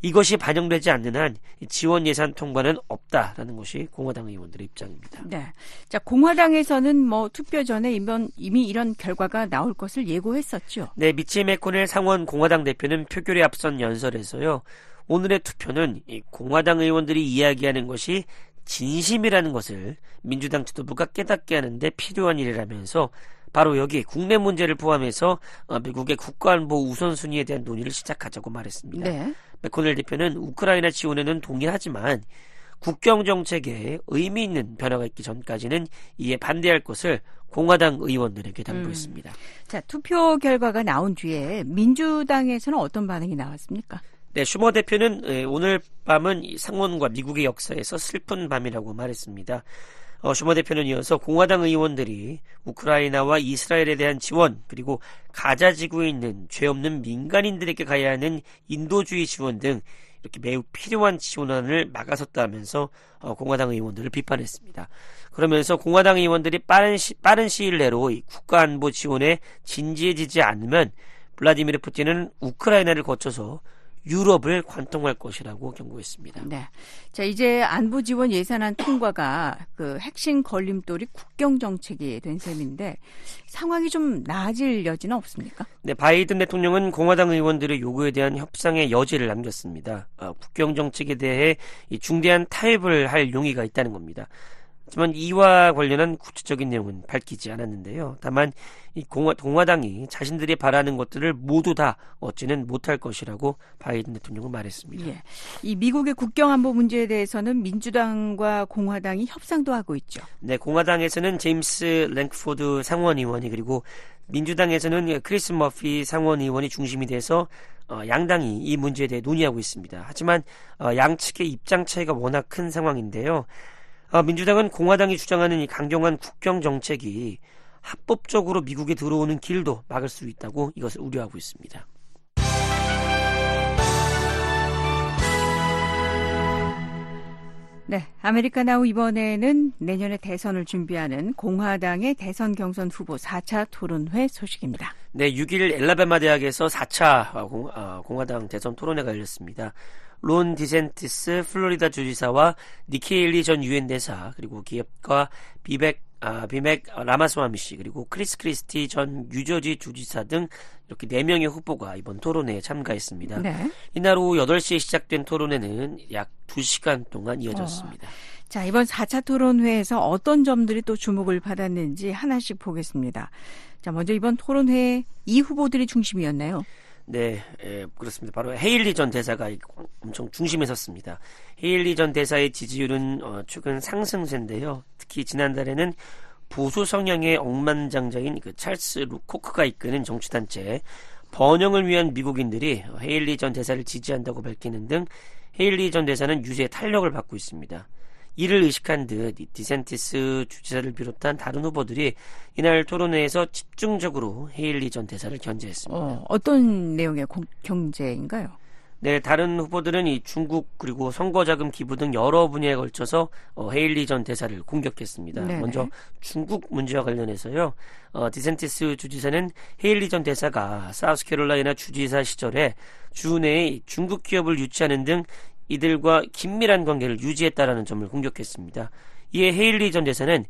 이것이 반영되지 않는 한이 지원 예산 통과는 없다라는 것이 공화당 의원들의 입장입니다. 네. 자, 공화당에서는 뭐 투표 전에 이번 이미 이런 결과가 나올 것을 예고했었죠. 네, 미치 메코넬 상원 공화당 대표는 표결에 앞선 연설에서요. 오늘의 투표는 이 공화당 의원들이 이야기하는 것이 진심이라는 것을 민주당 지도부가 깨닫게 하는데 필요한 일이라면서 바로 여기 국내 문제를 포함해서 어, 미국의 국가안보 우선순위에 대한 논의를 시작하자고 말했습니다. 네. 메코넬 대표는 우크라이나 지원에는 동의하지만 국경 정책에 의미 있는 변화가 있기 전까지는 이에 반대할 것을 공화당 의원들에게 당부했습니다. 자, 투표 결과가 나온 뒤에 민주당에서는 어떤 반응이 나왔습니까? 네, 슈머 대표는 에, 오늘 밤은 이 상원과 미국의 역사에서 슬픈 밤이라고 말했습니다. 어, 슈머 대표는 이어서 공화당 의원들이 우크라이나와 이스라엘에 대한 지원 그리고 가자 지구에 있는 죄 없는 민간인들에게 가야 하는 인도주의 지원 등 이렇게 매우 필요한 지원안을 막아섰다면서 어, 공화당 의원들을 비판했습니다. 그러면서 공화당 의원들이 빠른, 시, 빠른 시일 내로 이 국가안보 지원에 진지해지지 않으면 블라디미르 푸틴은 우크라이나를 거쳐서 유럽을 관통할 것이라고 경고했습니다. 네. 자, 이제 안보 지원 예산안 통과가 그 핵심 걸림돌이 국경 정책이 된 셈인데 상황이 좀 나아질 여지는 없습니까? 네, 바이든 대통령은 공화당 의원들의 요구에 대한 협상의 여지를 남겼습니다. 어, 국경 정책에 대해 중대한 타협을 할 용의가 있다는 겁니다. 하지만 이와 관련한 구체적인 내용은 밝히지 않았는데요. 다만 이 공화, 공화당이 자신들이 바라는 것들을 모두 다 얻지는 못할 것이라고 바이든 대통령은 말했습니다. 예. 이 미국의 국경 안보 문제에 대해서는 민주당과 공화당이 협상도 하고 있죠. 네, 공화당에서는 제임스 랭크포드 상원의원이 그리고 민주당에서는 크리스 머피 상원의원이 중심이 돼서 어, 양당이 이 문제에 대해 논의하고 있습니다. 하지만 어, 양측의 입장 차이가 워낙 큰 상황인데요. 어, 민주당은 공화당이 주장하는 이 강경한 국경 정책이 합법적으로 미국에 들어오는 길도 막을 수 있다고 이것을 우려하고 있습니다. 네, 아메리카 나우 이번에는 내년에 대선을 준비하는 공화당의 대선 경선 후보 4차 토론회 소식입니다. 네, 6일 앨라배마 대학에서 4차 공, 어, 공화당 대선 토론회가 열렸습니다. 론 디샌티스 플로리다 주지사와 니키 헤일리 전 유엔 대사 그리고 기업가 비백 아, 비벡 라마스와미 씨 그리고 크리스 크리스티 전 뉴저지 주지사 등 이렇게 4명의 후보가 이번 토론회에 참가했습니다. 네. 이날 오후 8시에 시작된 토론회는 약 2시간 동안 이어졌습니다. 어. 자, 이번 4차 토론회에서 어떤 점들이 또 주목을 받았는지 하나씩 보겠습니다. 자, 먼저 이번 토론회 이 후보들이 중심이었나요? 네, 예, 그렇습니다. 바로 헤일리 전 대사가 엄청 중심에 섰습니다. 헤일리 전 대사의 지지율은 어, 최근 상승세인데요. 특히 지난달에는 보수 성향의 억만장자인 그 찰스 코크가 이끄는 정치단체 번영을 위한 미국인들이 헤일리 전 대사를 지지한다고 밝히는 등 헤일리 전 대사는 유세 탄력을 받고 있습니다. 이를 의식한 듯 디샌티스 주지사를 비롯한 다른 후보들이 이날 토론회에서 집중적으로 헤일리 전 대사를 견제했습니다. 어, 떤 내용의 공, 견제인가요? 네, 다른 후보들은 이 중국 그리고 선거자금 기부 등 여러 분야에 걸쳐서 어, 헤일리 전 대사를 공격했습니다. 네네. 먼저 중국 문제와 관련해서요. 어, 디샌티스 주지사는 헤일리 전 대사가 사우스캐롤라이나 주지사 시절에 주 내에 중국 기업을 유치하는 등 이들과 긴밀한 관계를 유지했다라는 점을 공격했습니다. 이에 헤일리 전 대사는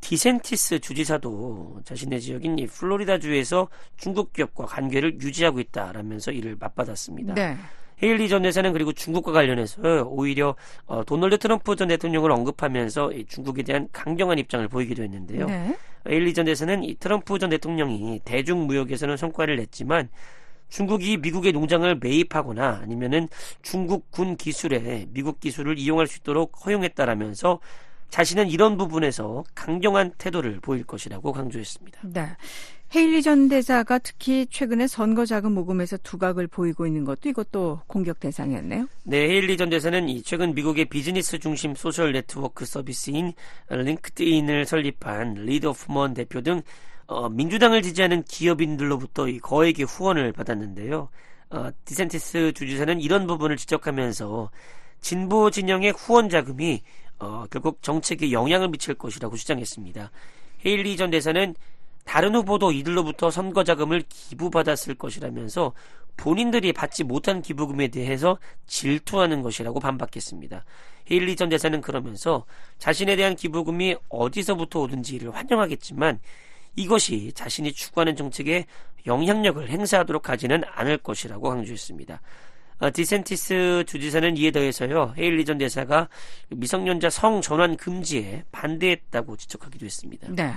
디샌티스 주지사도 자신의 지역인 이 플로리다주에서 중국 기업과 관계를 유지하고 있다라면서 이를 맞받았습니다. 네. 헤일리 전 대사는 그리고 중국과 관련해서 오히려 어, 도널드 트럼프 전 대통령을 언급하면서 이 중국에 대한 강경한 입장을 보이기도 했는데요. 네. 헤일리 전 대사는 이 트럼프 전 대통령이 대중무역에서는 성과를 냈지만 중국이 미국의 농장을 매입하거나 아니면은 중국 군 기술에 미국 기술을 이용할 수 있도록 허용했다라면서 자신은 이런 부분에서 강경한 태도를 보일 것이라고 강조했습니다. 네. 헤일리 전 대사가 특히 최근에 선거 자금 모금에서 두각을 보이고 있는 것도 이것도 공격 대상이었네요. 네, 헤일리 전 대사는 최근 미국의 비즈니스 중심 소셜 네트워크 서비스인 링크드인을 설립한 리드 호프먼 대표 등 어, 민주당을 지지하는 기업인들로부터 이 거액의 후원을 받았는데요. 어, 디센티스 주지사는 이런 부분을 지적하면서 진보 진영의 후원 자금이 어, 결국 정책에 영향을 미칠 것이라고 주장했습니다. 헤일리 전 대사는 다른 후보도 이들로부터 선거 자금을 기부받았을 것이라면서 본인들이 받지 못한 기부금에 대해서 질투하는 것이라고 반박했습니다. 헤일리 전 대사는 그러면서 자신에 대한 기부금이 어디서부터 오든지를 환영하겠지만 이것이 자신이 추구하는 정책에 영향력을 행사하도록 하지는 않을 것이라고 강조했습니다. 어, 디샌티스 주지사는 이에 더해서요 헤일리 전 대사가 미성년자 성 전환 금지에 반대했다고 지적하기도 했습니다. 네.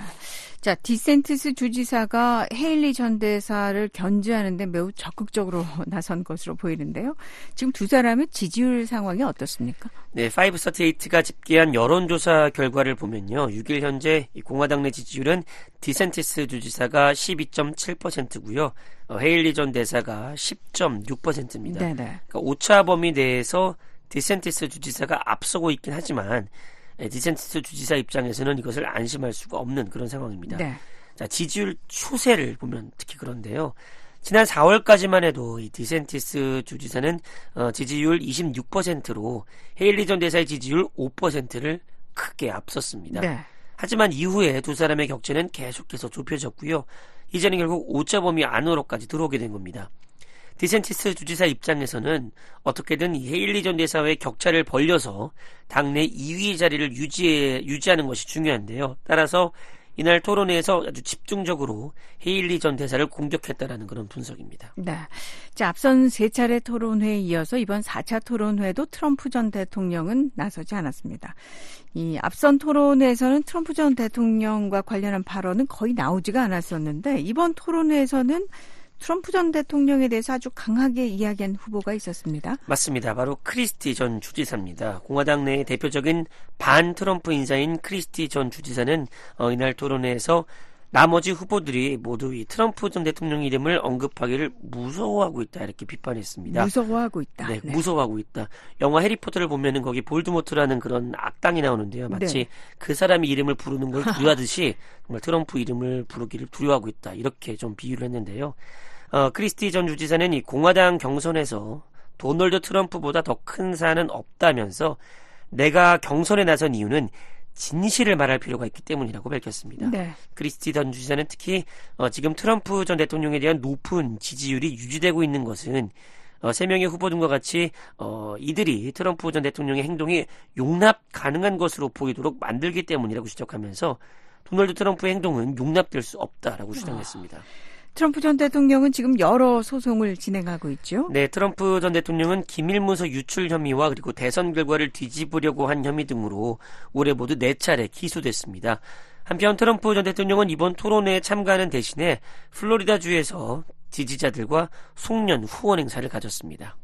자, 디샌티스 주지사가 헤일리 전 대사를 견제하는데 매우 적극적으로 (laughs) 나선 것으로 보이는데요. 지금 두 사람의 지지율 상황이 어떻습니까? 네, 538가 집계한 여론조사 결과를 보면요. 6일 현재 공화당 내 지지율은 디샌티스 주지사가 12.7%고요. 어, 헤일리 전 대사가 10.6%입니다. 네네. 그러니까 오차 범위 내에서 디샌티스 주지사가 앞서고 있긴 하지만 예, 디샌티스 주지사 입장에서는 이것을 안심할 수가 없는 그런 상황입니다. 네. 자, 지지율 추세를 보면 특히 그런데요. 지난 4월까지만 해도 이 디샌티스 주지사는 어, 지지율 26%로 헤일리 전 대사의 지지율 5%를 크게 앞섰습니다. 네. 하지만 이후에 두 사람의 격차는 계속해서 좁혀졌고요. 이제는 결국 5.5미 안으로까지 들어오게 된 겁니다. 디센티스 주지사 입장에서는 어떻게든 이 헤일리 전 대사와의 격차를 벌려서 당내 2위 자리를 유지해, 유지하는 것이 중요한데요. 따라서 이날 토론회에서 아주 집중적으로 헤일리 전 대사를 공격했다라는 그런 분석입니다. 네. 자, 앞선 세 차례 토론회에 이어서 이번 4차 토론회도 트럼프 전 대통령은 나서지 않았습니다. 이 앞선 토론회에서는 트럼프 전 대통령과 관련한 발언은 거의 나오지가 않았었는데 이번 토론회에서는 트럼프 전 대통령에 대해서 아주 강하게 이야기한 후보가 있었습니다. 맞습니다. 바로 크리스티 전 주지사입니다. 공화당 내의 대표적인 반 트럼프 인사인 크리스티 전 주지사는 어, 이날 토론회에서 나머지 후보들이 모두 이 트럼프 전 대통령 이름을 언급하기를 무서워하고 있다 이렇게 비판했습니다. 무서워하고 있다. 네, 네. 무서워하고 있다. 영화 해리포터를 보면은 거기 볼드모트라는 그런 악당이 나오는데요. 마치 네. 그 사람의 이름을 부르는 걸 두려워하듯이 (laughs) 정말 트럼프 이름을 부르기를 두려워하고 있다. 이렇게 좀 비유를 했는데요. 어, 크리스티 전 주지사는 이 공화당 경선에서 도널드 트럼프보다 더 큰 사안은 없다면서 내가 경선에 나선 이유는 진실을 말할 필요가 있기 때문이라고 밝혔습니다. 네. 크리스티 전 주지사는 특히 어, 지금 트럼프 전 대통령에 대한 높은 지지율이 유지되고 있는 것은 어, 세 명의 후보들과 같이 어, 이들이 트럼프 전 대통령의 행동이 용납 가능한 것으로 보이도록 만들기 때문이라고 지적하면서 도널드 트럼프의 행동은 용납될 수 없다라고 주장했습니다. 트럼프 전 대통령은 지금 여러 소송을 진행하고 있죠. 네, 트럼프 전 대통령은 기밀문서 유출 혐의와 그리고 대선 결과를 뒤집으려고 한 혐의 등으로 올해 모두 4차례 기소됐습니다. 한편 트럼프 전 대통령은 이번 토론회에 참가하는 대신에 플로리다주에서 지지자들과 송년 후원 행사를 가졌습니다.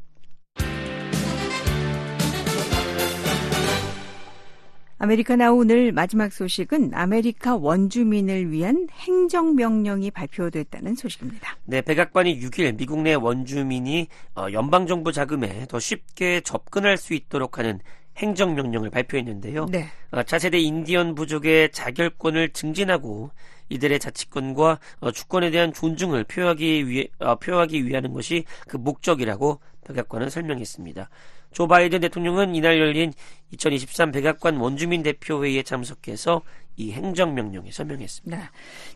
아메리카 나우 오늘 마지막 소식은 아메리카 원주민을 위한 행정명령이 발표됐다는 소식입니다. 네, 백악관이 6일 미국 내 원주민이 어, 연방정부 자금에 더 쉽게 접근할 수 있도록 하는 행정명령을 발표했는데요. 네. 어, 차세대 인디언 부족의 자결권을 증진하고 이들의 자치권과 어, 주권에 대한 존중을 표하기 위해 어, 표하기 위하는 것이 그 목적이라고 백악관은 설명했습니다. 조 바이든 대통령은 이날 열린 2023 백악관 원주민 대표회의에 참석해서 이 행정명령에 서명했습니다. 네.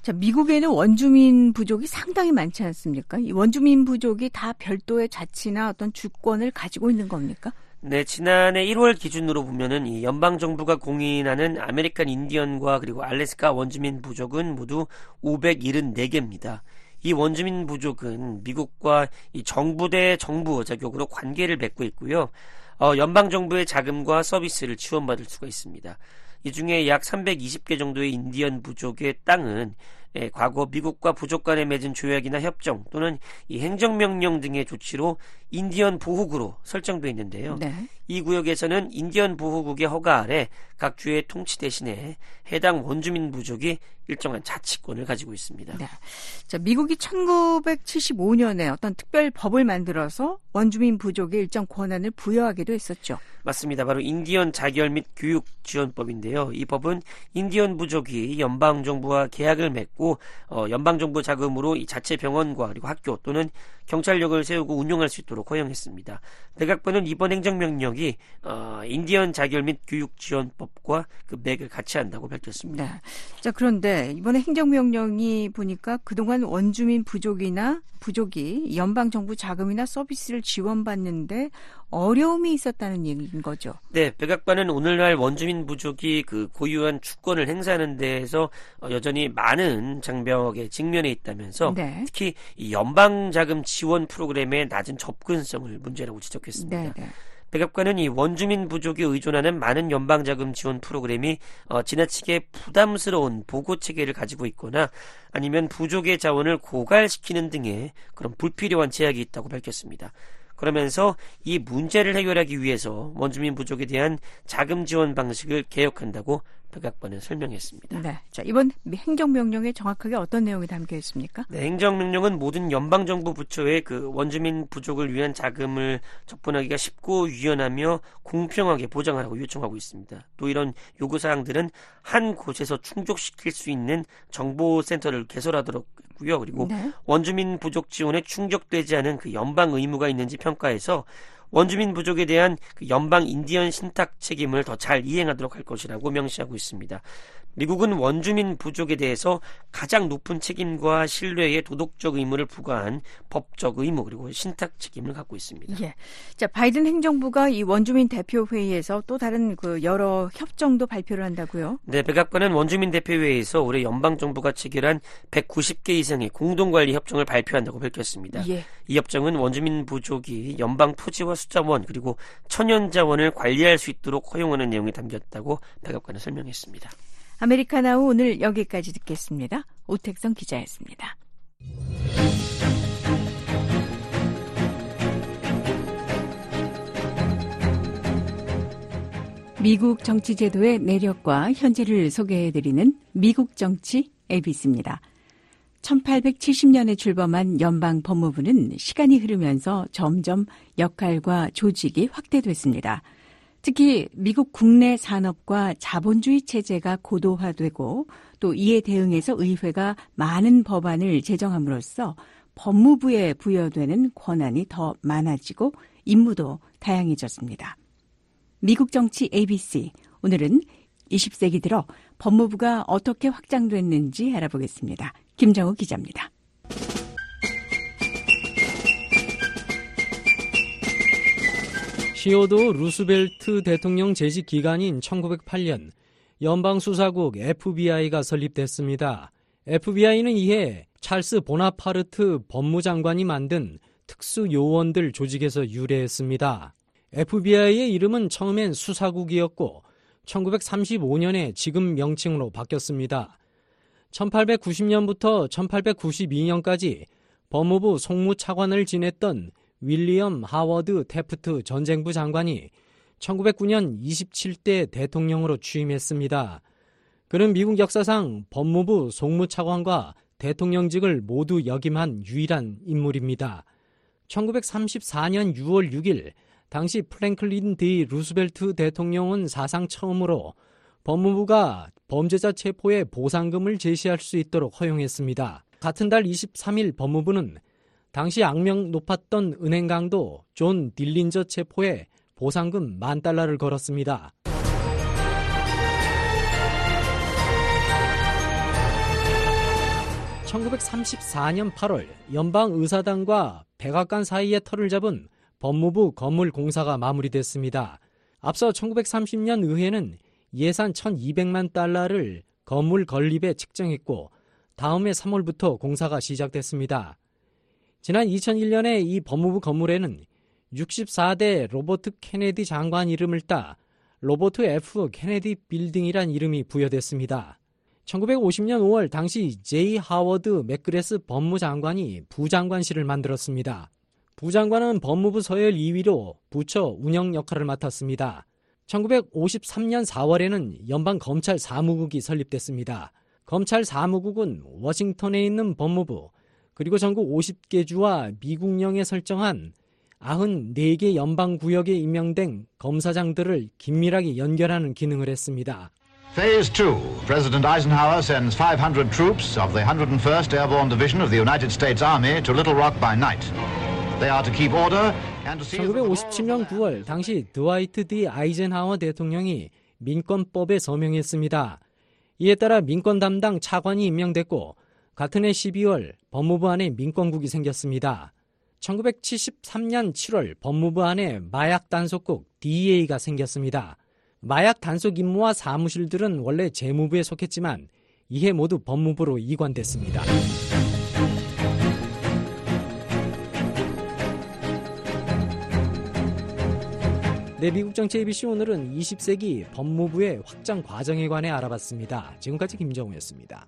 자, 미국에는 원주민 부족이 상당히 많지 않습니까? 이 원주민 부족이 다 별도의 자치나 어떤 주권을 가지고 있는 겁니까? 네, 지난해 1월 기준으로 보면은 이 연방 정부가 공인하는 아메리칸 인디언과 그리고 알래스카 원주민 부족은 모두 574개입니다. 이 원주민 부족은 미국과 이 정부 대 정부 자격으로 관계를 맺고 있고요. 어, 연방 정부의 자금과 서비스를 지원받을 수가 있습니다. 이 중에 약 320개 정도의 인디언 부족의 땅은 예, 과거 미국과 부족 간에 맺은 조약이나 협정 또는 이 행정명령 등의 조치로 인디언 보호구로 설정돼 있는데요. 네. 이 구역에서는 인디언 보호국의 허가 아래 각 주의 통치 대신에 해당 원주민 부족이 일정한 자치권을 가지고 있습니다. 네. 자, 미국이 1975년에 어떤 특별 법을 만들어서 원주민 부족에 일정 권한을 부여하기도 했었죠. 맞습니다. 바로 인디언 자결 및 교육 지원법인데요. 이 법은 인디언 부족이 연방 정부와 계약을 맺고 어, 연방 정부 자금으로 이 자체 병원과 그리고 학교 또는 경찰력을 세우고 운영할 수 있도록 허용했습니다. 백악관은 이번 행정명령이 어, 인디언 자결 및 교육 지원법과 그 맥을 같이 한다고 밝혔습니다. 네. 자, 그런데 이번에 행정명령이 보니까 그동안 원주민 부족이나 부족이 연방 정부 자금이나 서비스를 지원받는데 어려움이 있었다는 얘기인 거죠. 네, 백악관은 오늘날 원주민 부족이 그 고유한 주권을 행사하는 데에서 어, 여전히 많은 장벽에 직면해 있다면서 네. 특히 이 연방 자금 지원 프로그램의 낮은 접근성을 문제라고 지적했습니다. 네, 네. 백악관은 이 원주민 부족이 의존하는 많은 연방 자금 지원 프로그램이 어, 지나치게 부담스러운 보고 체계를 가지고 있거나 아니면 부족의 자원을 고갈시키는 등의 그런 불필요한 제약이 있다고 밝혔습니다. 그러면서 이 문제를 해결하기 위해서 원주민 부족에 대한 자금 지원 방식을 개혁한다고 백악관은 설명했습니다. 네. 자, 이번 행정명령에 정확하게 어떤 내용이 담겨 있습니까? 네, 행정명령은 모든 연방정부 부처에 그 원주민 부족을 위한 자금을 접근하기가 쉽고 유연하며 공평하게 보장하라고 요청하고 있습니다. 또 이런 요구사항들은 한 곳에서 충족시킬 수 있는 정보센터를 개설하도록 했고요. 그리고 네. 원주민 부족 지원에 충족되지 않은 그 연방 의무가 있는지 평가해서 원주민 부족에 대한 그 연방 인디언 신탁 책임을 더 잘 이행하도록 할 것이라고 명시하고 있습니다. 미국은 원주민 부족에 대해서 가장 높은 책임과 신뢰의 도덕적 의무를 부과한 법적 의무 그리고 신탁 책임을 갖고 있습니다. 예. 자, 바이든 행정부가 이 원주민 대표 회의에서 또 다른 그 여러 협정도 발표를 한다고요. 네, 백악관은 원주민 대표 회의에서 올해 연방 정부가 체결한 190개 이상의 공동 관리 협정을 발표한다고 밝혔습니다. 예. 이 협정은 원주민 부족이 연방 토지와 숫자원 그리고 천연 자원을 관리할 수 있도록 허용하는 내용이 담겼다고 백악관은 설명했습니다. 아메리카나우 오늘 여기까지 듣겠습니다. 오택성 기자였습니다. 미국 정치 제도의 내력과 현재를 소개해드리는 미국 정치 ABC입니다. 1870년에 출범한 연방 법무부는 시간이 흐르면서 점점 역할과 조직이 확대됐습니다. 특히 미국 국내 산업과 자본주의 체제가 고도화되고 또 이에 대응해서 의회가 많은 법안을 제정함으로써 법무부에 부여되는 권한이 더 많아지고 임무도 다양해졌습니다. 미국 정치 ABC 오늘은 20세기 들어 법무부가 어떻게 확장됐는지 알아보겠습니다. 김정우 기자입니다. 시오도 루스벨트 대통령 재직 기간인 1908년 연방수사국 FBI가 설립됐습니다. FBI는 이해 찰스 보나파르트 법무장관이 만든 특수 요원들 조직에서 유래했습니다. FBI의 이름은 처음엔 수사국이었고 1935년에 지금 명칭으로 바뀌었습니다. 1890년부터 1892년까지 법무부 송무차관을 지냈던 윌리엄 하워드 테프트 전쟁부 장관이 1909년 27대 대통령으로 취임했습니다. 그는 미국 역사상 법무부 송무차관과 대통령직을 모두 역임한 유일한 인물입니다. 1934년 6월 6일 당시 프랭클린 D 루스벨트 대통령은 사상 처음으로 법무부가 범죄자 체포에 보상금을 제시할 수 있도록 허용했습니다. 같은 달 23일 법무부는 당시 악명 높았던 은행 강도 존 딜린저 체포에 보상금 만 달러를 걸었습니다. (1934년 8월) 연방의사당과 백악관 사이에 털을 잡은 법무부 건물 공사가 마무리됐습니다. 앞서 1930년 의회는 예산 1200만 달러를 건물 건립에 측정했고 다음해 3월부터 공사가 시작됐습니다. 지난 2001년에 이 법무부 건물에는 64대 로버트 케네디 장관 이름을 따 로버트 F 케네디 빌딩이란 이름이 부여됐습니다. 1950년 5월 당시 J 하워드 맥그래스 법무장관이 부장관실을 만들었습니다. 부장관은 법무부 서열 2위로 부처 운영 역할을 맡았습니다. 1953년 4월에는 연방 검찰 사무국이 설립됐습니다. 검찰 사무국은 워싱턴에 있는 법무부 그리고 전국 50개 주와 미국령에 설정한 94개 연방 구역에 임명된 검사장들을 긴밀하게 연결하는 기능을 했습니다. Phase 2. President Eisenhower sends 500 troops of the 101st Airborne Division of the United States Army to Little Rock by night. They are to keep order and to see 1957년 9월 당시 드와이트 디 아이젠하워 대통령이 민권법에 서명했습니다. 이에 따라 민권 담당 차관이 임명됐고 같은 해 12월 법무부 안에 민권국이 생겼습니다. 1973년 7월 법무부 안에 마약 단속국 DEA가 생겼습니다. 마약 단속 임무와 사무실들은 원래 재무부에 속했지만 이해 모두 법무부로 이관됐습니다. 네, 미국 정치 ABC 오늘은 20세기 법무부의 확장 과정에 관해 알아봤습니다. 지금까지 김정우였습니다.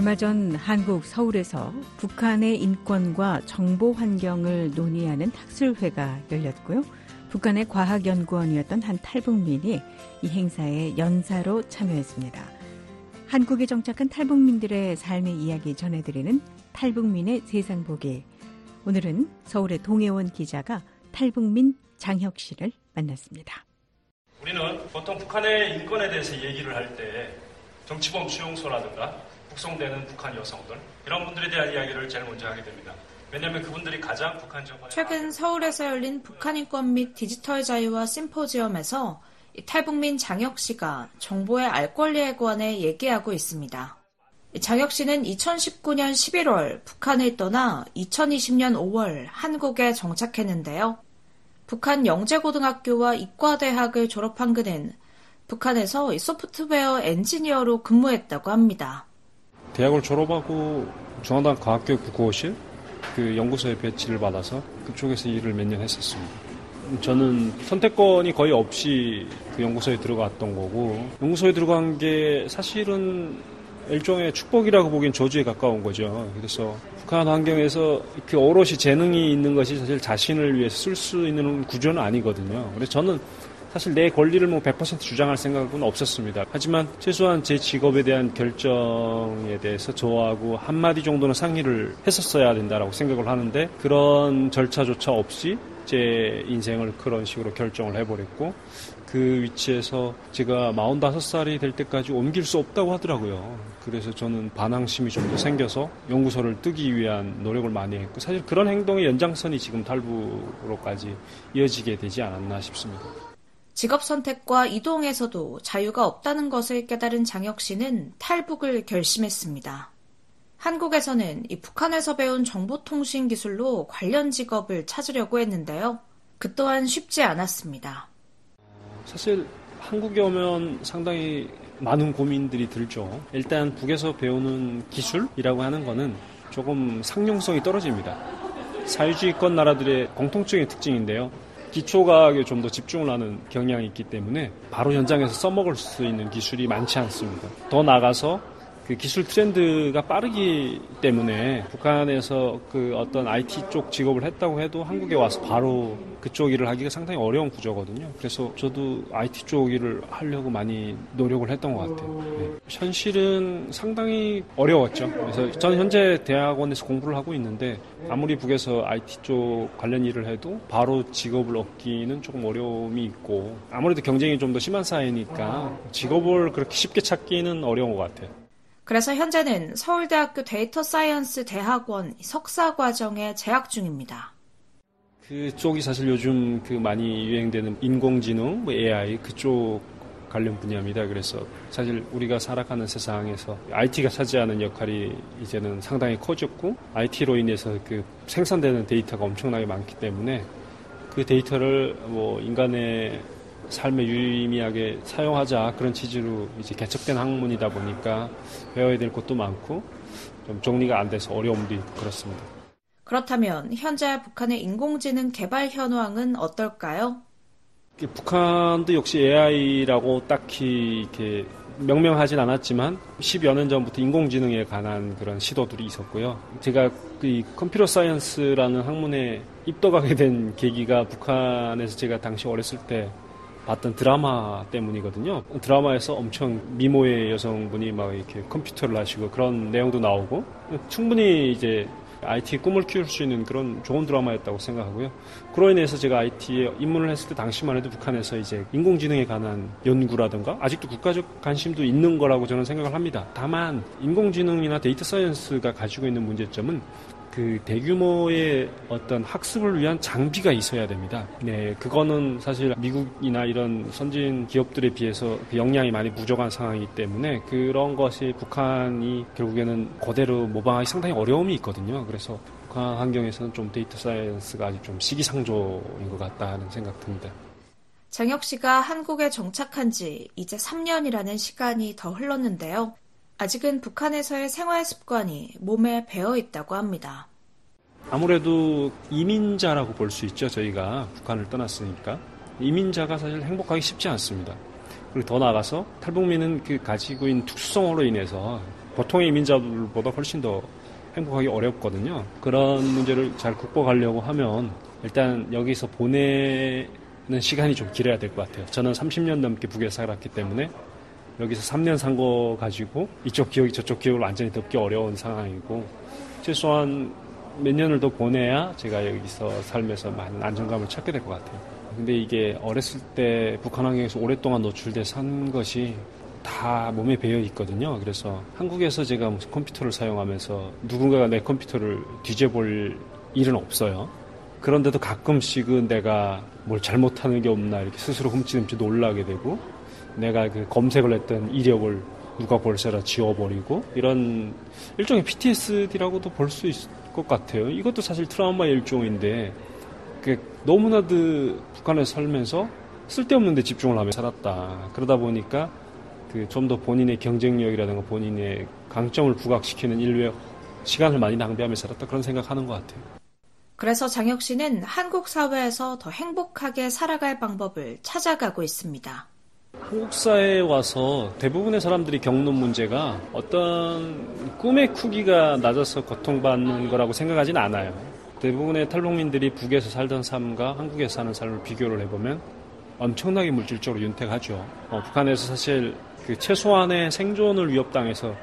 얼마 전 한국 서울에서 북한의 인권과 정보 환경을 논의하는 학술회가 열렸고요. 북한의 과학연구원이었던 한 탈북민이 이 행사에 연사로 참여했습니다. 한국에 정착한 탈북민들의 삶의 이야기 전해드리는 탈북민의 세상 보기. 오늘은 서울의 동해원 기자가 탈북민 장혁 씨를 만났습니다. 우리는 보통 북한의 인권에 대해서 얘기를 할 때 정치범 수용소라든가 북송되는 북한 여성들 이런 분들에 대한 이야기를 제일 먼저 하게 됩니다. 왜냐하면 그분들이 가장 북한 정권에 최근 서울에서 열린 북한 인권 및 디지털 자유화 심포지엄에서 탈북민 장혁 씨가 정보의 알 권리에 관해 얘기하고 있습니다. 장혁 씨는 2019년 11월 북한을 떠나 2020년 5월 한국에 정착했는데요. 북한 영재고등학교와 이과대학을 졸업한 그는 북한에서 소프트웨어 엔지니어로 근무했다고 합니다. 대학을 졸업하고 중앙당 과학교육 국어실 그 연구소에 배치를 받아서 그쪽에서 일을 몇 년 했었습니다. 저는 선택권이 거의 없이 그 연구소에 들어갔던 거고 연구소에 들어간 게 사실은 일종의 축복이라고 보기엔 저주에 가까운 거죠. 그래서 북한 환경에서 그 오롯이 재능이 있는 것이 사실 자신을 위해서 쓸 수 있는 구조는 아니거든요. 그래서 저는 사실 내 권리를 뭐 100% 주장할 생각은 없었습니다. 하지만 최소한 제 직업에 대한 결정에 대해서 저하고 한마디 정도는 상의를 했었어야 된다라고 생각을 하는데 그런 절차조차 없이 제 인생을 그런 식으로 결정을 해버렸고 그 위치에서 제가 45살이 될 때까지 옮길 수 없다고 하더라고요. 그래서 저는 반항심이 좀 더 생겨서 연구소를 뜨기 위한 노력을 많이 했고 사실 그런 행동의 연장선이 지금 탈북으로까지 이어지게 되지 않았나 싶습니다. 직업 선택과 이동에서도 자유가 없다는 것을 깨달은 장혁 씨는 탈북을 결심했습니다. 한국에서는 이 북한에서 배운 정보통신 기술로 관련 직업을 찾으려고 했는데요. 그 또한 쉽지 않았습니다. 사실 한국에 오면 상당히 많은 고민들이 들죠. 일단 북에서 배우는 기술이라고 하는 거는 조금 상용성이 떨어집니다. 사회주의권 나라들의 공통적인 특징인데요. 기초과학에 좀 더 집중을 하는 경향이 있기 때문에 바로 현장에서 써먹을 수 있는 기술이 많지 않습니다. 더 나가서 그 기술 트렌드가 빠르기 때문에 북한에서 그 어떤 IT 쪽 직업을 했다고 해도 한국에 와서 바로 그쪽 일을 하기가 상당히 어려운 구조거든요. 그래서 저도 IT 쪽 일을 하려고 많이 노력을 했던 것 같아요. 네. 현실은 상당히 어려웠죠. 그래서 저는 현재 대학원에서 공부를 하고 있는데 아무리 북에서 IT 쪽 관련 일을 해도 바로 직업을 얻기는 조금 어려움이 있고 아무래도 경쟁이 좀 더 심한 사회니까 직업을 그렇게 쉽게 찾기는 어려운 것 같아요. 그래서 현재는 서울대학교 data science 대학원 석사 과정에 재학 중입니다. 그쪽이 사실 요즘 그 많이 유행되는 인공지능, 뭐 AI 그쪽 관련 분야입니다. 그래서 사실 우리가 살아가는 세상에서 IT가 차지하는 역할이 이제는 상당히 커졌고 IT로 인해서 그 생산되는 데이터가 엄청나게 많기 때문에 그 데이터를 뭐 인간의 삶에 유의미하게 사용하자 그런 취지로 이제 개척된 학문이다 보니까 배워야 될 것도 많고 좀 정리가 안 돼서 어려움도 있고 그렇습니다. 그렇다면 현재 북한의 인공지능 개발 현황은 어떨까요? 북한도 역시 AI라고 딱히 이렇게 명명하진 않았지만 10여 년 전부터 인공지능에 관한 그런 시도들이 있었고요. 제가 그 computer science라는 학문에 입덕하게 된 계기가 북한에서 제가 당시 어렸을 때 봤던 드라마 때문이거든요. 드라마에서 엄청 미모의 여성분이 막 이렇게 컴퓨터를 하시고 그런 내용도 나오고 충분히 이제 IT 꿈을 키울 수 있는 그런 좋은 드라마였다고 생각하고요. 그로 인해서 제가 IT에 입문을 했을 때 당시만 해도 북한에서 이제 인공지능에 관한 연구라든가 아직도 국가적 관심도 있는 거라고 저는 생각을 합니다. 다만 인공지능이나 data science가 가지고 있는 문제점은 그 대규모의 어떤 학습을 위한 장비가 있어야 됩니다. 네, 그거는 사실 미국이나 이런 선진 기업들에 비해서 그 역량이 많이 부족한 상황이기 때문에 그런 것이 북한이 결국에는 그대로 모방하기 상당히 어려움이 있거든요. 그래서 북한 환경에서는 좀 데이터 사이언스가 아직 좀 시기상조인 것 같다는 생각 듭니다. 장혁 씨가 한국에 정착한 지 이제 3년이라는 시간이 더 흘렀는데요. 아직은 북한에서의 생활 습관이 몸에 배어 있다고 합니다. 아무래도 이민자라고 볼 수 있죠. 저희가 북한을 떠났으니까. 이민자가 사실 행복하기 쉽지 않습니다. 그리고 더 나아가서 탈북민은 그 가지고 있는 특수성으로 인해서 보통의 이민자들보다 훨씬 더 행복하기 어렵거든요. 그런 문제를 잘 극복하려고 하면 일단 여기서 보내는 시간이 좀 길어야 될 것 같아요. 저는 30년 넘게 북에서 살았기 때문에 여기서 3년 산 거 가지고 이쪽 기억이 저쪽 기억을 완전히 덮기 어려운 상황이고 최소한 몇 년을 더 보내야 제가 여기서 살면서 많은 안정감을 찾게 될 것 같아요. 근데 이게 어렸을 때 북한 환경에서 오랫동안 노출돼 산 것이 다 몸에 배어 있거든요. 그래서 한국에서 제가 무슨 컴퓨터를 사용하면서 누군가가 내 컴퓨터를 뒤져볼 일은 없어요. 그런데도 가끔씩은 내가 뭘 잘못하는 게 없나 이렇게 스스로 흠칫흠칫 놀라게 되고 내가 그 검색을 했던 이력을 누가 볼세라 지워버리고 이런 일종의 PTSD라고도 볼 수 있을 것 같아요. 이것도 사실 트라우마의 일종인데 그 너무나도 북한에 살면서 쓸데없는 데 집중을 하며 살았다. 그러다 보니까 그 좀 더 본인의 경쟁력이라든가 본인의 강점을 부각시키는 인류의 시간을 많이 낭비하며 살았다. 그런 생각하는 것 같아요. 그래서 장혁 씨는 한국 사회에서 더 행복하게 살아갈 방법을 찾아가고 있습니다. 한국 사회에 와서 대부분의 사람들이 겪는 문제가 어떤 꿈의 크기가 낮아서 고통받는 거라고 생각하진 않아요. 대부분의 탈북민들이 북에서 살던 삶과 한국에서 사는 삶을 비교를 해보면 엄청나게 물질적으로 윤택하죠. 어, 북한에서 사실 그 최소한의 생존을 위협당해서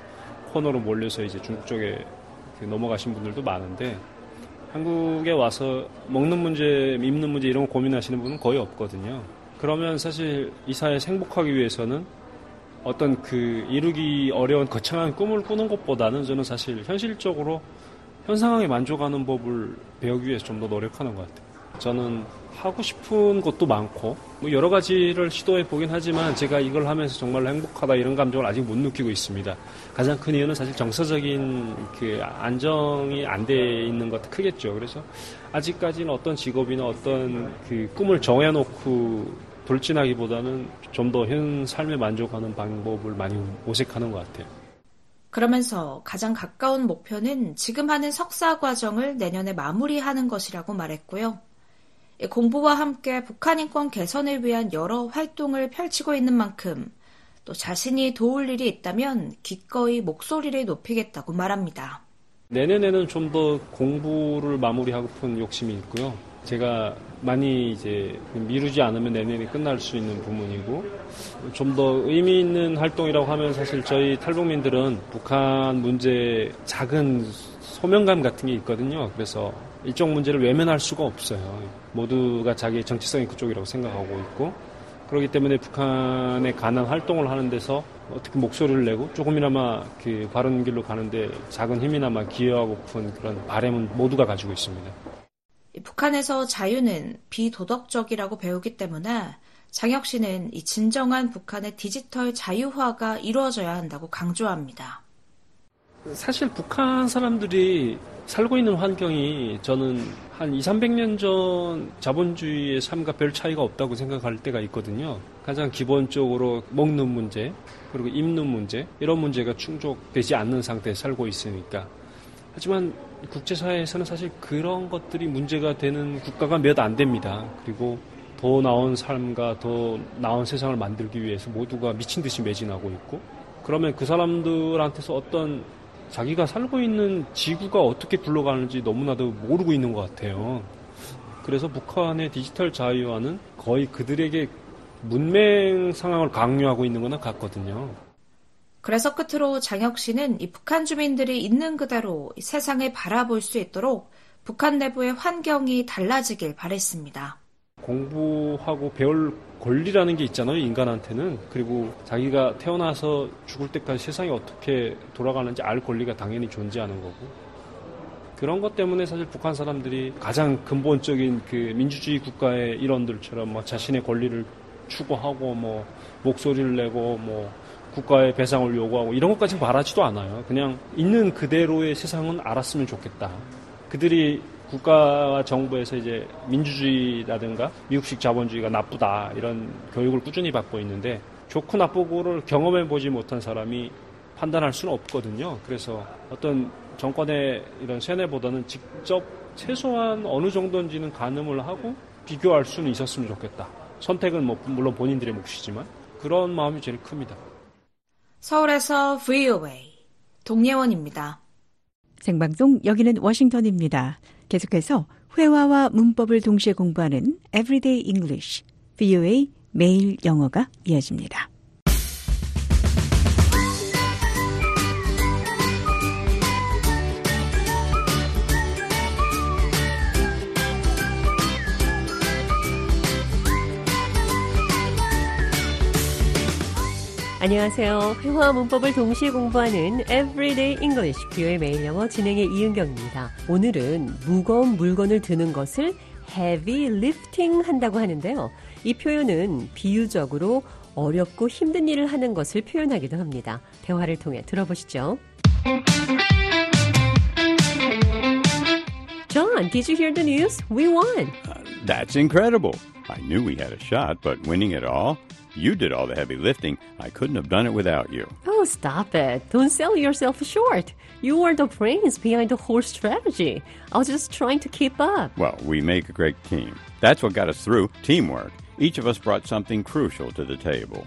코너로 몰려서 이제 중국 쪽에 그 넘어가신 분들도 많은데 한국에 와서 먹는 문제, 입는 문제 이런 거 고민하시는 분은 거의 없거든요. 그러면 사실 이 사회 행복하기 위해서는 어떤 그 이루기 어려운 거창한 꿈을 꾸는 것보다는 저는 사실 현실적으로 현 상황에 만족하는 법을 배우기 위해서 좀 더 노력하는 것 같아요. 저는 하고 싶은 것도 많고 뭐 여러 가지를 시도해 보긴 하지만 제가 이걸 하면서 정말 행복하다 이런 감정을 아직 못 느끼고 있습니다. 가장 큰 이유는 사실 정서적인 그 안정이 안 돼 있는 것도 크겠죠. 그래서 아직까지는 어떤 직업이나 어떤 그 꿈을 정해놓고 돌진하기보다는 좀 더 현 삶에 만족하는 방법을 많이 모색하는 것 같아요. 그러면서 가장 가까운 목표는 지금 하는 석사 과정을 내년에 마무리하는 것이라고 말했고요. 공부와 함께 북한 인권 개선을 위한 여러 활동을 펼치고 있는 만큼 또 자신이 도울 일이 있다면 기꺼이 목소리를 높이겠다고 말합니다. 내년에는 좀 더 공부를 마무리하고픈 욕심이 있고요. 제가 많이 이제 미루지 않으면 내년에 끝날 수 있는 부분이고 좀 더 의미 있는 활동이라고 하면 사실 저희 탈북민들은 북한 문제 작은 소명감 같은 게 있거든요. 그래서 일정 문제를 외면할 수가 없어요. 모두가 자기의 정치성이 그쪽이라고 생각하고 있고 그렇기 때문에 북한에 관한 활동을 하는 데서 어떻게 목소리를 내고 조금이나마 그 바른 길로 가는데 작은 힘이나마 기여하고픈 그런 바램은 모두가 가지고 있습니다. 북한에서 자유는 비도덕적이라고 배우기 때문에 장혁 씨는 이 진정한 북한의 디지털 자유화가 이루어져야 한다고 강조합니다. 사실 북한 사람들이 살고 있는 환경이 저는 한 2, 300년 전 자본주의의 삶과 별 차이가 없다고 생각할 때가 있거든요. 가장 기본적으로 먹는 문제, 그리고 입는 문제, 이런 문제가 충족되지 않는 상태에 살고 있으니까. 하지만 국제사회에서는 사실 그런 것들이 문제가 되는 국가가 몇 안 됩니다. 그리고 더 나은 삶과 더 나은 세상을 만들기 위해서 모두가 미친 듯이 매진하고 있고, 그러면 그 사람들한테서 어떤 자기가 살고 있는 지구가 어떻게 굴러가는지 너무나도 모르고 있는 것 같아요. 그래서 북한의 디지털 자유화는 거의 그들에게 문맹 상황을 강요하고 있는 거나 같거든요. 그래서 끝으로 장혁 씨는 이 북한 주민들이 있는 그대로 세상을 바라볼 수 있도록 북한 내부의 환경이 달라지길 바랬습니다. 공부하고 배울 권리라는 게 있잖아요, 인간한테는. 그리고 자기가 태어나서 죽을 때까지 세상이 어떻게 돌아가는지 알 권리가 당연히 존재하는 거고. 그런 것 때문에 사실 북한 사람들이 가장 근본적인 그 민주주의 국가의 일원들처럼 뭐 자신의 권리를 추구하고 뭐 목소리를 내고 뭐 국가의 배상을 요구하고 이런 것까지 바라지도 않아요. 그냥 있는 그대로의 세상은 알았으면 좋겠다. 그들이 국가와 정부에서 이제 민주주의라든가 미국식 자본주의가 나쁘다 이런 교육을 꾸준히 받고 있는데 좋고 나쁘고를 경험해 보지 못한 사람이 판단할 수는 없거든요. 그래서 어떤 정권의 이런 세뇌보다는 직접 최소한 어느 정도인지는 가늠을 하고 비교할 수는 있었으면 좋겠다. 선택은 뭐 물론 본인들의 몫이지만 그런 마음이 제일 큽니다. 서울에서 VOA 동예원입니다. 생방송 여기는 워싱턴입니다. 계속해서 회화와 문법을 동시에 공부하는 Everyday English, VOA 매일 영어가 이어집니다. 안녕하세요. 회화와 문법을 동시에 공부하는 Everyday English 뷰의 매일 영어 진행의 이은경입니다. 오늘은 무거운 물건을 드는 것을 heavy lifting 한다고 하는데요. 이 표현은 비유적으로 어렵고 힘든 일을 하는 것을 표현하기도 합니다. 대화를 통해 들어보시죠. John, did you hear the news? We won. Uh, that's incredible. I knew we had a shot, but winning it all? You did all the heavy lifting. I couldn't have done it without you. Oh, stop it. Don't sell yourself short. You are the brains behind the whole strategy. I was just trying to keep up. Well, we make a great team. That's what got us through teamwork. Each of us brought something crucial to the table.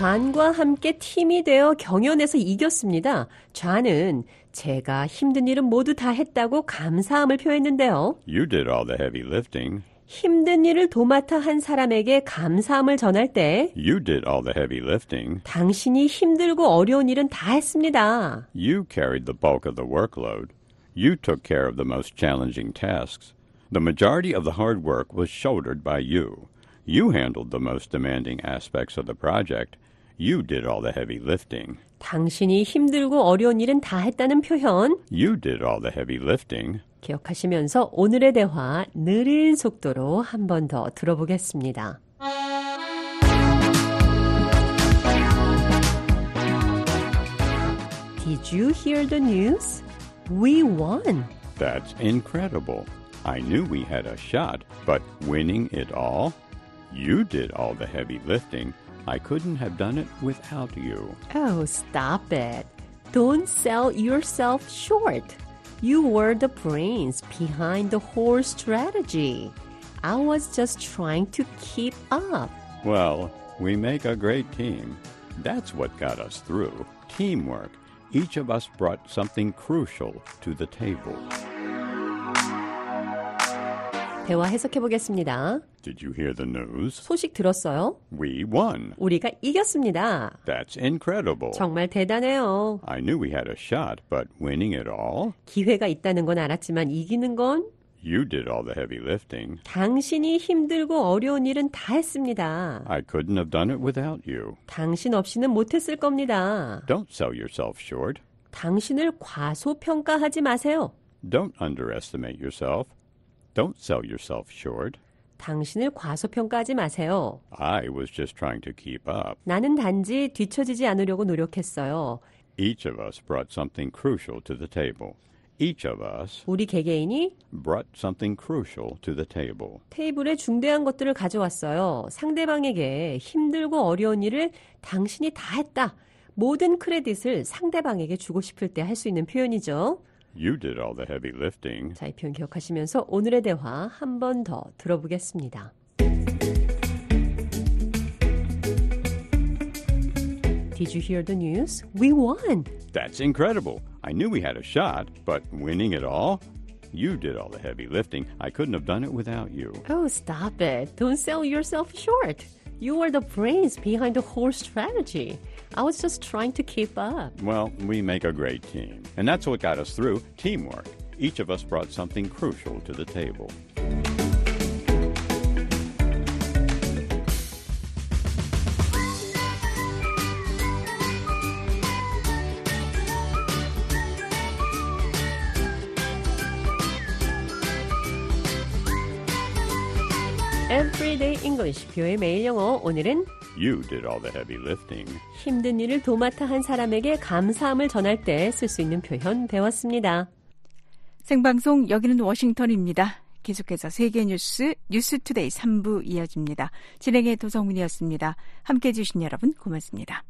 좌과 함께 팀이 되어 경연에서 이겼습니다. 좌는 제가 힘든 일은 모두 다 했다고 감사함을 표했는데요. You did all the heavy lifting. 힘든 일을 도맡아 한 사람에게 감사함을 전할 때 You did all the heavy lifting. 당신이 힘들고 어려운 일은 다 했습니다. You carried the bulk of the workload. You took care of the most challenging tasks. The majority of the hard work was shouldered by you. You handled the most demanding aspects of the project. You did all the heavy lifting. 당신이 힘들고 어려운 일은 다 했다는 표현 You did all the heavy lifting. 기억하시면서 오늘의 대화 느린 속도로 한 번 더 들어보겠습니다. Did you hear the news? We won. That's incredible. I knew we had a shot, but winning it all? You did all the heavy lifting. I couldn't have done it without you. Oh, stop it. Don't sell yourself short. You were the brains behind the whole strategy. I was just trying to keep up. Well, we make a great team. That's what got us through teamwork. Each of us brought something crucial to the table. 대화 해석해 보겠습니다. Did you hear the news? 소식 들었어요? We won. 우리가 이겼습니다. That's incredible. 정말 대단해요. I knew we had a shot, but winning it all? 기회가 있다는 건 알았지만 이기는 건 You did all the heavy lifting. 당신이 힘들고 어려운 일은 다 했습니다. I couldn't have done it without you. 당신 없이는 못했을 겁니다. Don't sell yourself short. 당신을 과소평가하지 마세요. Don't underestimate yourself. Don't sell yourself short. 당신을 과소평가하지 마세요. I was just trying to keep up. 나는 단지 뒤처지지 않으려고 노력했어요. Each of us brought something crucial to the table. Each of us 우리 개개인이 brought something crucial to the table. 테이블에 중대한 것들을 가져왔어요. 상대방에게 힘들고 어려운 일을 당신이 다 했다. 모든 크레딧을 상대방에게 주고 싶을 때 할 수 있는 표현이죠. You did all the heavy lifting. 자, 이 표현 기억하시면서 오늘의 대화 한 번 더 들어보겠습니다. Did you hear the news? We won. That's incredible. I knew we had a shot, but winning it all? You did all the heavy lifting. I couldn't have done it without you. Oh, stop it. Don't sell yourself short. You are the brains behind the whole strategy. I was just trying to keep up. Well, we make a great team. And that's what got us through teamwork. Each of us brought something crucial to the table. Everyday English, VOA 매일 영어. 오늘은 You did all the heavy lifting. 힘든 일을 도맡아 한 사람에게 감사함을 전할 때 쓸 수 있는 표현 배웠습니다. 생방송 여기는 워싱턴입니다. 계속해서 세계 뉴스 뉴스 투데이 3부 이어집니다. 진행의 도성문이었습니다. 함께 해 주신 여러분 고맙습니다.